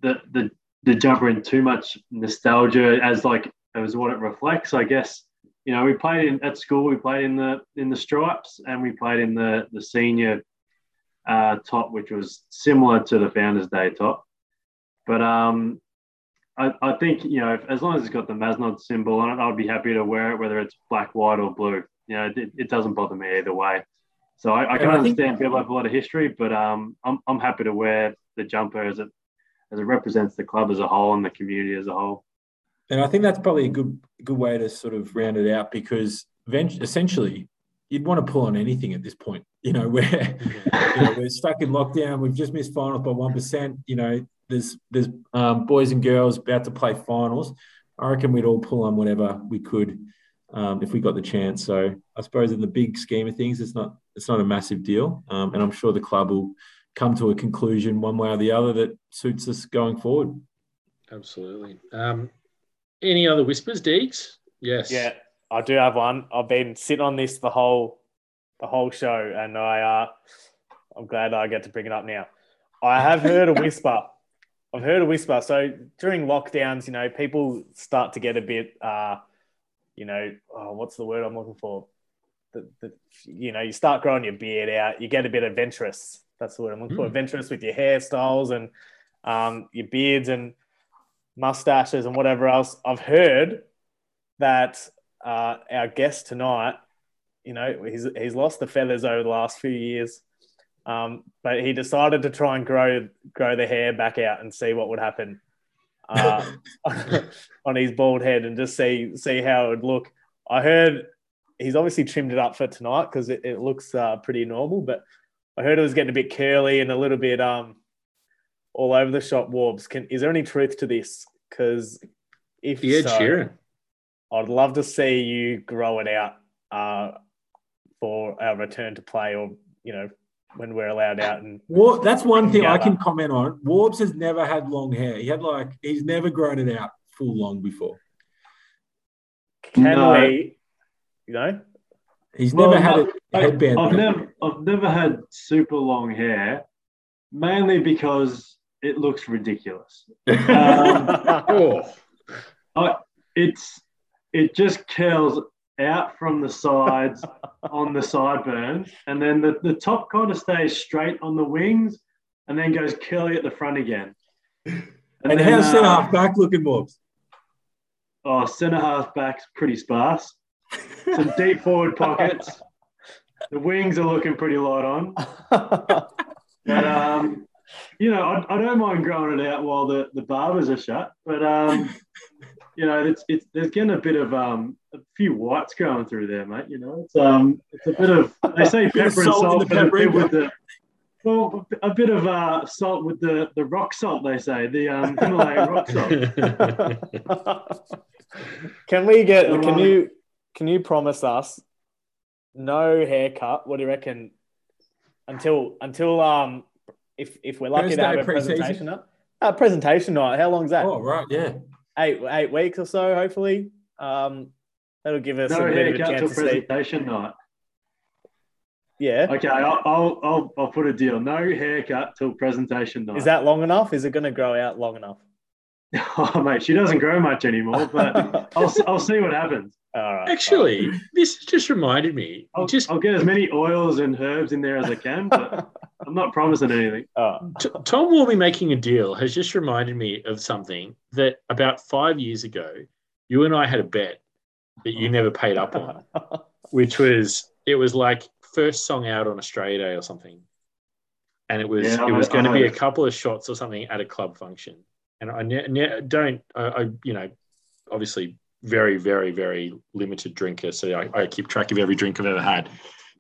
the the the jumper in too much nostalgia as like as what it reflects. I guess you know we played in at school. We played in the in the stripes, and we played in the the senior uh, top, which was similar to the Founders Day top. But um, I, I think you know if, as long as it's got the Mazenod symbol on it, I'd be happy to wear it, whether it's black, white, or blue. You know, it, it doesn't bother me either way. So I, I can I understand people have a lot of history, but um, I'm, I'm happy to wear the jumper as it as it represents the club as a whole and the community as a whole. And I think that's probably a good good way to sort of round it out because essentially you'd want to pull on anything at this point. You know, where you know, we're stuck in lockdown. We've just missed finals by one percent. You know, there's there's um, boys and girls about to play finals. I reckon we'd all pull on whatever we could um, if we got the chance. So I suppose in the big scheme of things, it's not it's not a massive deal, um, and I'm sure the club will come to a conclusion one way or the other that suits us going forward. Absolutely. Um, any other whispers, Deegs? Yes. Yeah, I do have one. I've been sitting on this the whole the whole show, and I uh, I'm glad I get to bring it up now. I have heard a whisper. I've heard a whisper. So during lockdowns, you know, people start to get a bit, uh, you know, oh, what's the word I'm looking for? The, the, you know, you start growing your beard out. You get a bit adventurous. That's the word I'm looking for. Mm. Adventurous with your hairstyles and um, your beards and mustaches and whatever else. I've heard that uh, our guest tonight, you know, he's he's lost the feathers over the last few years, um, but he decided to try and grow grow the hair back out and see what would happen uh, on his bald head and just see see how it would look. I heard he's obviously trimmed it up for tonight because it, it looks uh, pretty normal, but I heard it was getting a bit curly and a little bit um all over the shop. Warbs, can is there any truth to this? Because if The Ed so, Sheeran. I'd love to see you grow it out uh, for our return to play, or you know, when we're allowed out. And War, that's one thing I can comment on. Warbs has never had long hair. He had like he's never grown it out full long before. can No. we, you know, He's Well, never had no, a headband. I've never, I've never had super long hair, mainly because it looks ridiculous. that. Oh, It's it just curls out from the sides on the sideburns, and then the, the top kind of stays straight on the wings, and then goes curly at the front again. and then, how's centre uh, half back looking, Warbs? Oh, centre half back's pretty sparse. Some deep forward pockets. The wings are looking pretty light on. But um, you know, I, I don't mind growing it out while the, the barbers are shut, but um, you know, it's it's there's getting a bit of um a few whites going through there, mate. You know, it's um it's a bit of they say pepper and salt in salt, the but a bit with the well, a bit of uh, salt with the, the rock salt. They say the um, Himalayan rock salt. can we get? Come Can on. you? Can you promise us no haircut? What do you reckon? Until until um, if if we're lucky to have a pre-season? presentation night. Uh, presentation night. How long's that? Oh, right. Yeah. Eight eight weeks or so, hopefully. Um, that'll give us No a bit of a haircut till chance to see. presentation night. Yeah. Okay, I'll, I'll I'll I'll put a deal. No haircut till presentation night. Is that long enough? Is it going to grow out long enough? oh, mate, she doesn't grow much anymore, but I'll I'll see what happens. All right. Actually, this just reminded me. I'll Just I'll get as many oils and herbs in there as I can, but I'm not promising anything. Oh. T- Tom Warby making a deal has just reminded me of something that about five years ago, you and I had a bet that you never paid up on, which was it was like first song out on Australia Day or something, and it was Yeah, it was know- going to be know. a couple of shots or something at a club function, and I ne- ne- don't I, I you know obviously very very very limited drinker, so I, I keep track of every drink I've ever had.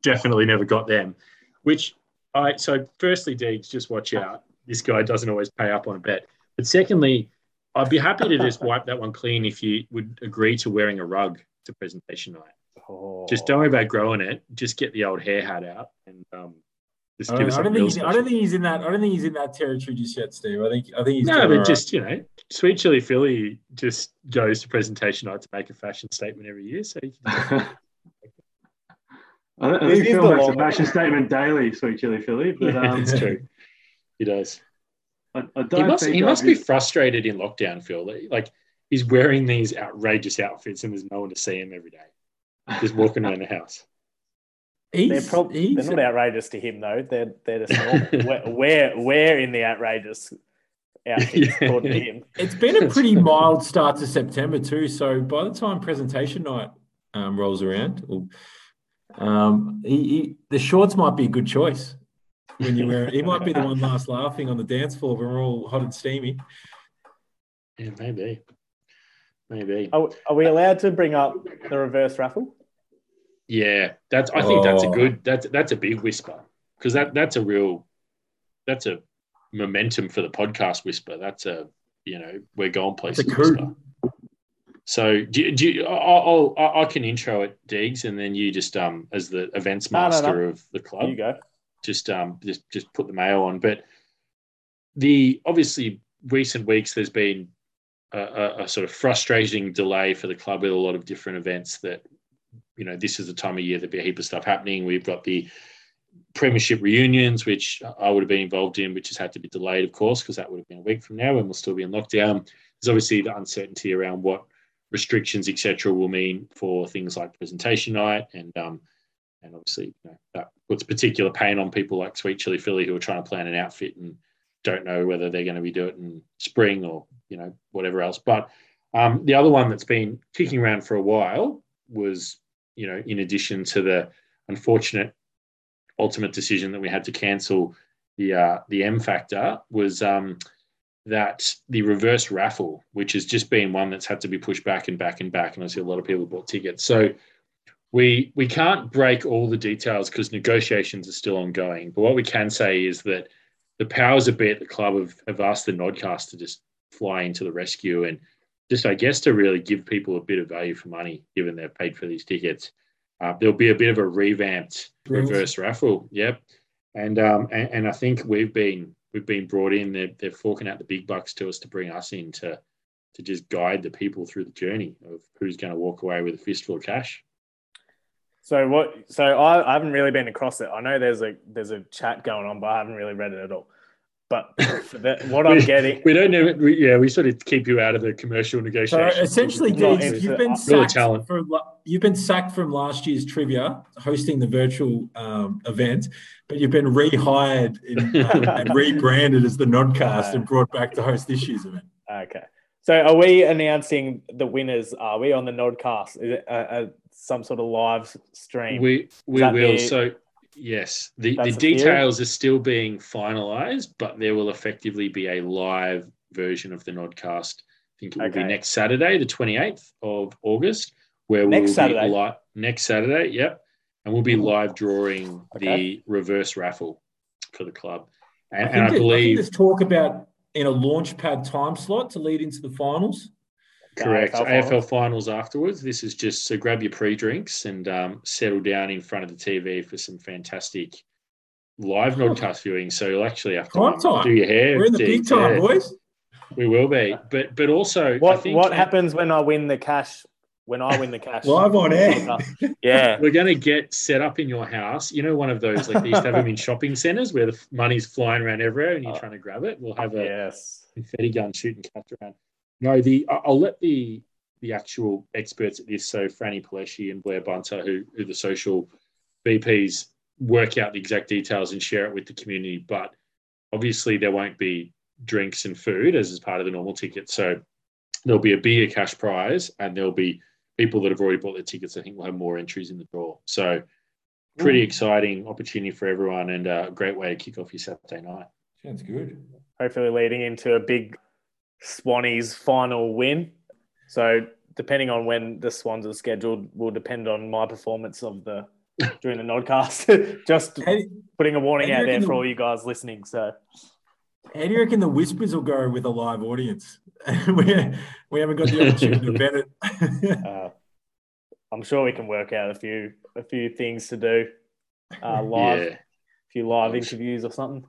Definitely never got them, which I so firstly, Deegs, just watch out. This guy doesn't always pay up on a bet. But secondly, I'd be happy to just wipe that one clean if you would agree to wearing a rug to presentation night. Oh. Just don't worry about growing it. Just get the old hair hat out and um, just I give don't, us I, don't think real he's, I don't think he's in that. I don't think he's in that territory just yet, Steve. I think. I think he's. No, but all right. just you know, Sweet Chili Philly just goes to presentation night to make a fashion statement every year. So you can I think, I think Phil the makes a fashion statement daily, Sweet Chili Philly, but um, it's true. He does. I, I don't He must. He must be frustrated in lockdown, Phil. Like he's wearing these outrageous outfits and there's no one to see him every day. Just walking around the house. He's, They're, prob- he's, they're not outrageous to him though. They're they're just normal. we're, we're we're in the outrageous outfits Yeah. to him. It's been a pretty mild start to September too. So by the time presentation night um, rolls around, um, he, he, the shorts might be a good choice when you wear. He might be the one last laughing on the dance floor when we're all hot and steamy. Yeah, maybe. Maybe. Are, are we allowed to bring up the reverse raffle? Yeah, that's. I think that's a Oh. good. That's that's a big whisper because that that's a real. That's a momentum for the podcast whisper. That's a you know we're going It's a places. coup. whisper. So do, you- do you, I'll, I'll, I can intro it, Deegs, and then you just um as the events No, no, no. master of the Here club. you go. just um just just put the mail on. But the obviously recent weeks there's been a, a, a sort of frustrating delay for the club with a lot of different events that you know this is the time of year there'll be a heap of stuff happening. We've got the premiership reunions, which I would have been involved in, which has had to be delayed, of course, because that would have been a week from now and we'll still be in lockdown. There's obviously the uncertainty around what restrictions, etc., will mean for things like presentation night and um, and obviously you know, that puts particular pain on people like Sweet Chili Philly who are trying to plan an outfit and don't know whether they're going to be doing it in spring or you know whatever else. But um, the other one that's been kicking around for a while was you know in addition to the unfortunate ultimate decision that we had to cancel the uh, the M factor was um, that the reverse raffle, which has just been one that's had to be pushed back and back and back, and I see a lot of people bought tickets. So we we can't break all the details because negotiations are still ongoing. But what we can say is that the powers that be at the club have, have asked the Nodcast to just fly into the rescue and just, I guess, to really give people a bit of value for money, given they've paid for these tickets. Uh, there'll be a bit of a revamped Thrills. reverse raffle. Yep, and um and, and I think we've been we've been brought in. They're they're forking out the big bucks to us to bring us in to to just guide the people through the journey of who's going to walk away with a fistful of cash. So what? So I, I haven't really been across it. I know there's a there's a chat going on, but I haven't really read it at all. But for the, what I'm We- getting, We don't know. We, yeah, we sort of keep you out of the commercial So essentially, Not Deeds, you've been Real sacked talent. from la- you've been sacked from last year's trivia, hosting the virtual um, event, but you've been rehired in, uh, and rebranded as the Nodcast and brought back to host this year's event. okay. So are we announcing the winners? Are we on the Nodcast? Is it a, a, some sort of live stream? we we will. the- So Yes, the, That's the the theory. details are still being finalised, but there will effectively be a live version of the Nodcast. I think it will Okay. be next Saturday, the 28th of August, where Next we'll Saturday? be li- next Saturday, yep. And we'll be live drawing Okay. the reverse raffle for the club. I And, think, and I there- I think believe, there's talk about in a launch pad time slot to lead into the finals. Correct, AFL AFL, finals. finals afterwards. This is just so grab your pre drinks and um, settle down in front of the TV for some fantastic live Nodcast viewing. So you'll actually have to um, time. do your hair. We're in the do- big time, yeah. boys. We will be, but but also I What think what happens when I win the cash? When I win the cash? Live on air. yeah. We're going to get set up in your house. You know, one of those like they used to have them in shopping centers where the money's flying around everywhere and you're Oh. trying to grab it. We'll have a Yes. confetti gun shooting catch around. No, the I- I'll let the the actual experts at this, so Franny Palesci and Blair Bunter, who who the social VPs work out the exact details and share it with the community. But obviously, there won't be drinks and food as is part of the normal ticket. So there'll be a bigger cash prize, and there'll be people that have already bought their tickets. I think we'll have more entries in the draw. So pretty exciting opportunity for everyone, and a great way to kick off your Saturday night. Sounds good. Hopefully, leading into a big Swannies final win. So, depending on when the Swans are scheduled, will depend on my performance of the during the nodcast. Just How, putting a warning out there for the- all you guys listening. So, how do you reckon the whispers will go with a live audience? we, we haven't got the opportunity to bet it. uh, I'm sure we can work out a few a few things to do uh, live, Yeah. a few live interviews or something.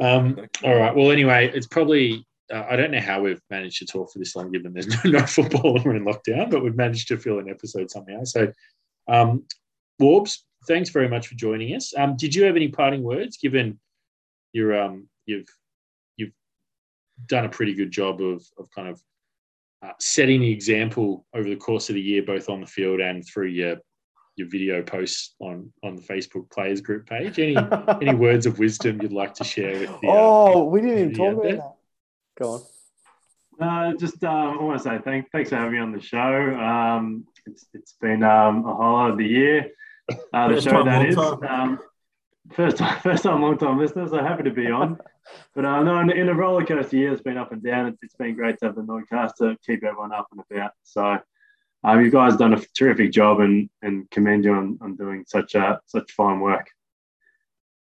Um, all right. Well, anyway, it's probably uh, I don't know how we've managed to talk for this long, given there's no, no football and we're in lockdown, but we've managed to fill an episode somehow. So, um, Warbs, thanks very much for joining us. Um, did you have any parting words? Given you're um, you've you've done a pretty good job of of kind of uh, setting the example over the course of the year, both on the field and through your your video posts on on the Facebook players group page. Any any words of wisdom you'd like to share with the? uh, oh, we didn't even talk about there. that. Go on. Uh, just um, I want to say thank, thanks for having me on the show. Um, it's, it's been um, a highlight of the year. Uh, the First show time, that long is. time. Um, first time, first time, long time listener. So happy to be on. But uh, no, in, in a roller coaster year, it's been up and down. It's, it's been great to have the Nordcast to keep everyone up and about. So um, you guys done a terrific job and and commend you on, on doing such a such fine work.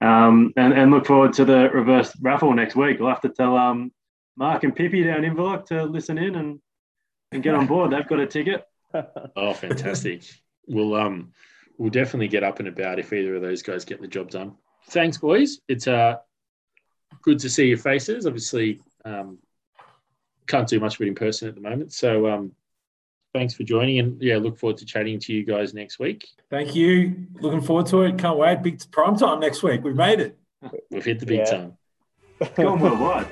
Um, and, and look forward to the reverse raffle next week. We'll have to tell um, Mark and Pippi down in Inverloch to listen in and, and get on board. They've got a ticket. Oh, fantastic! we'll um we'll definitely get up and about if either of those guys get the job done. Thanks, boys. It's uh good to see your faces. Obviously, um, can't do much of it in person at the moment. So um, thanks for joining, and yeah, look forward to chatting to you guys next week. Thank you. Looking forward to it. Can't wait. Big prime time next week. We've made it. We've hit the big Yeah. time. Going worldwide.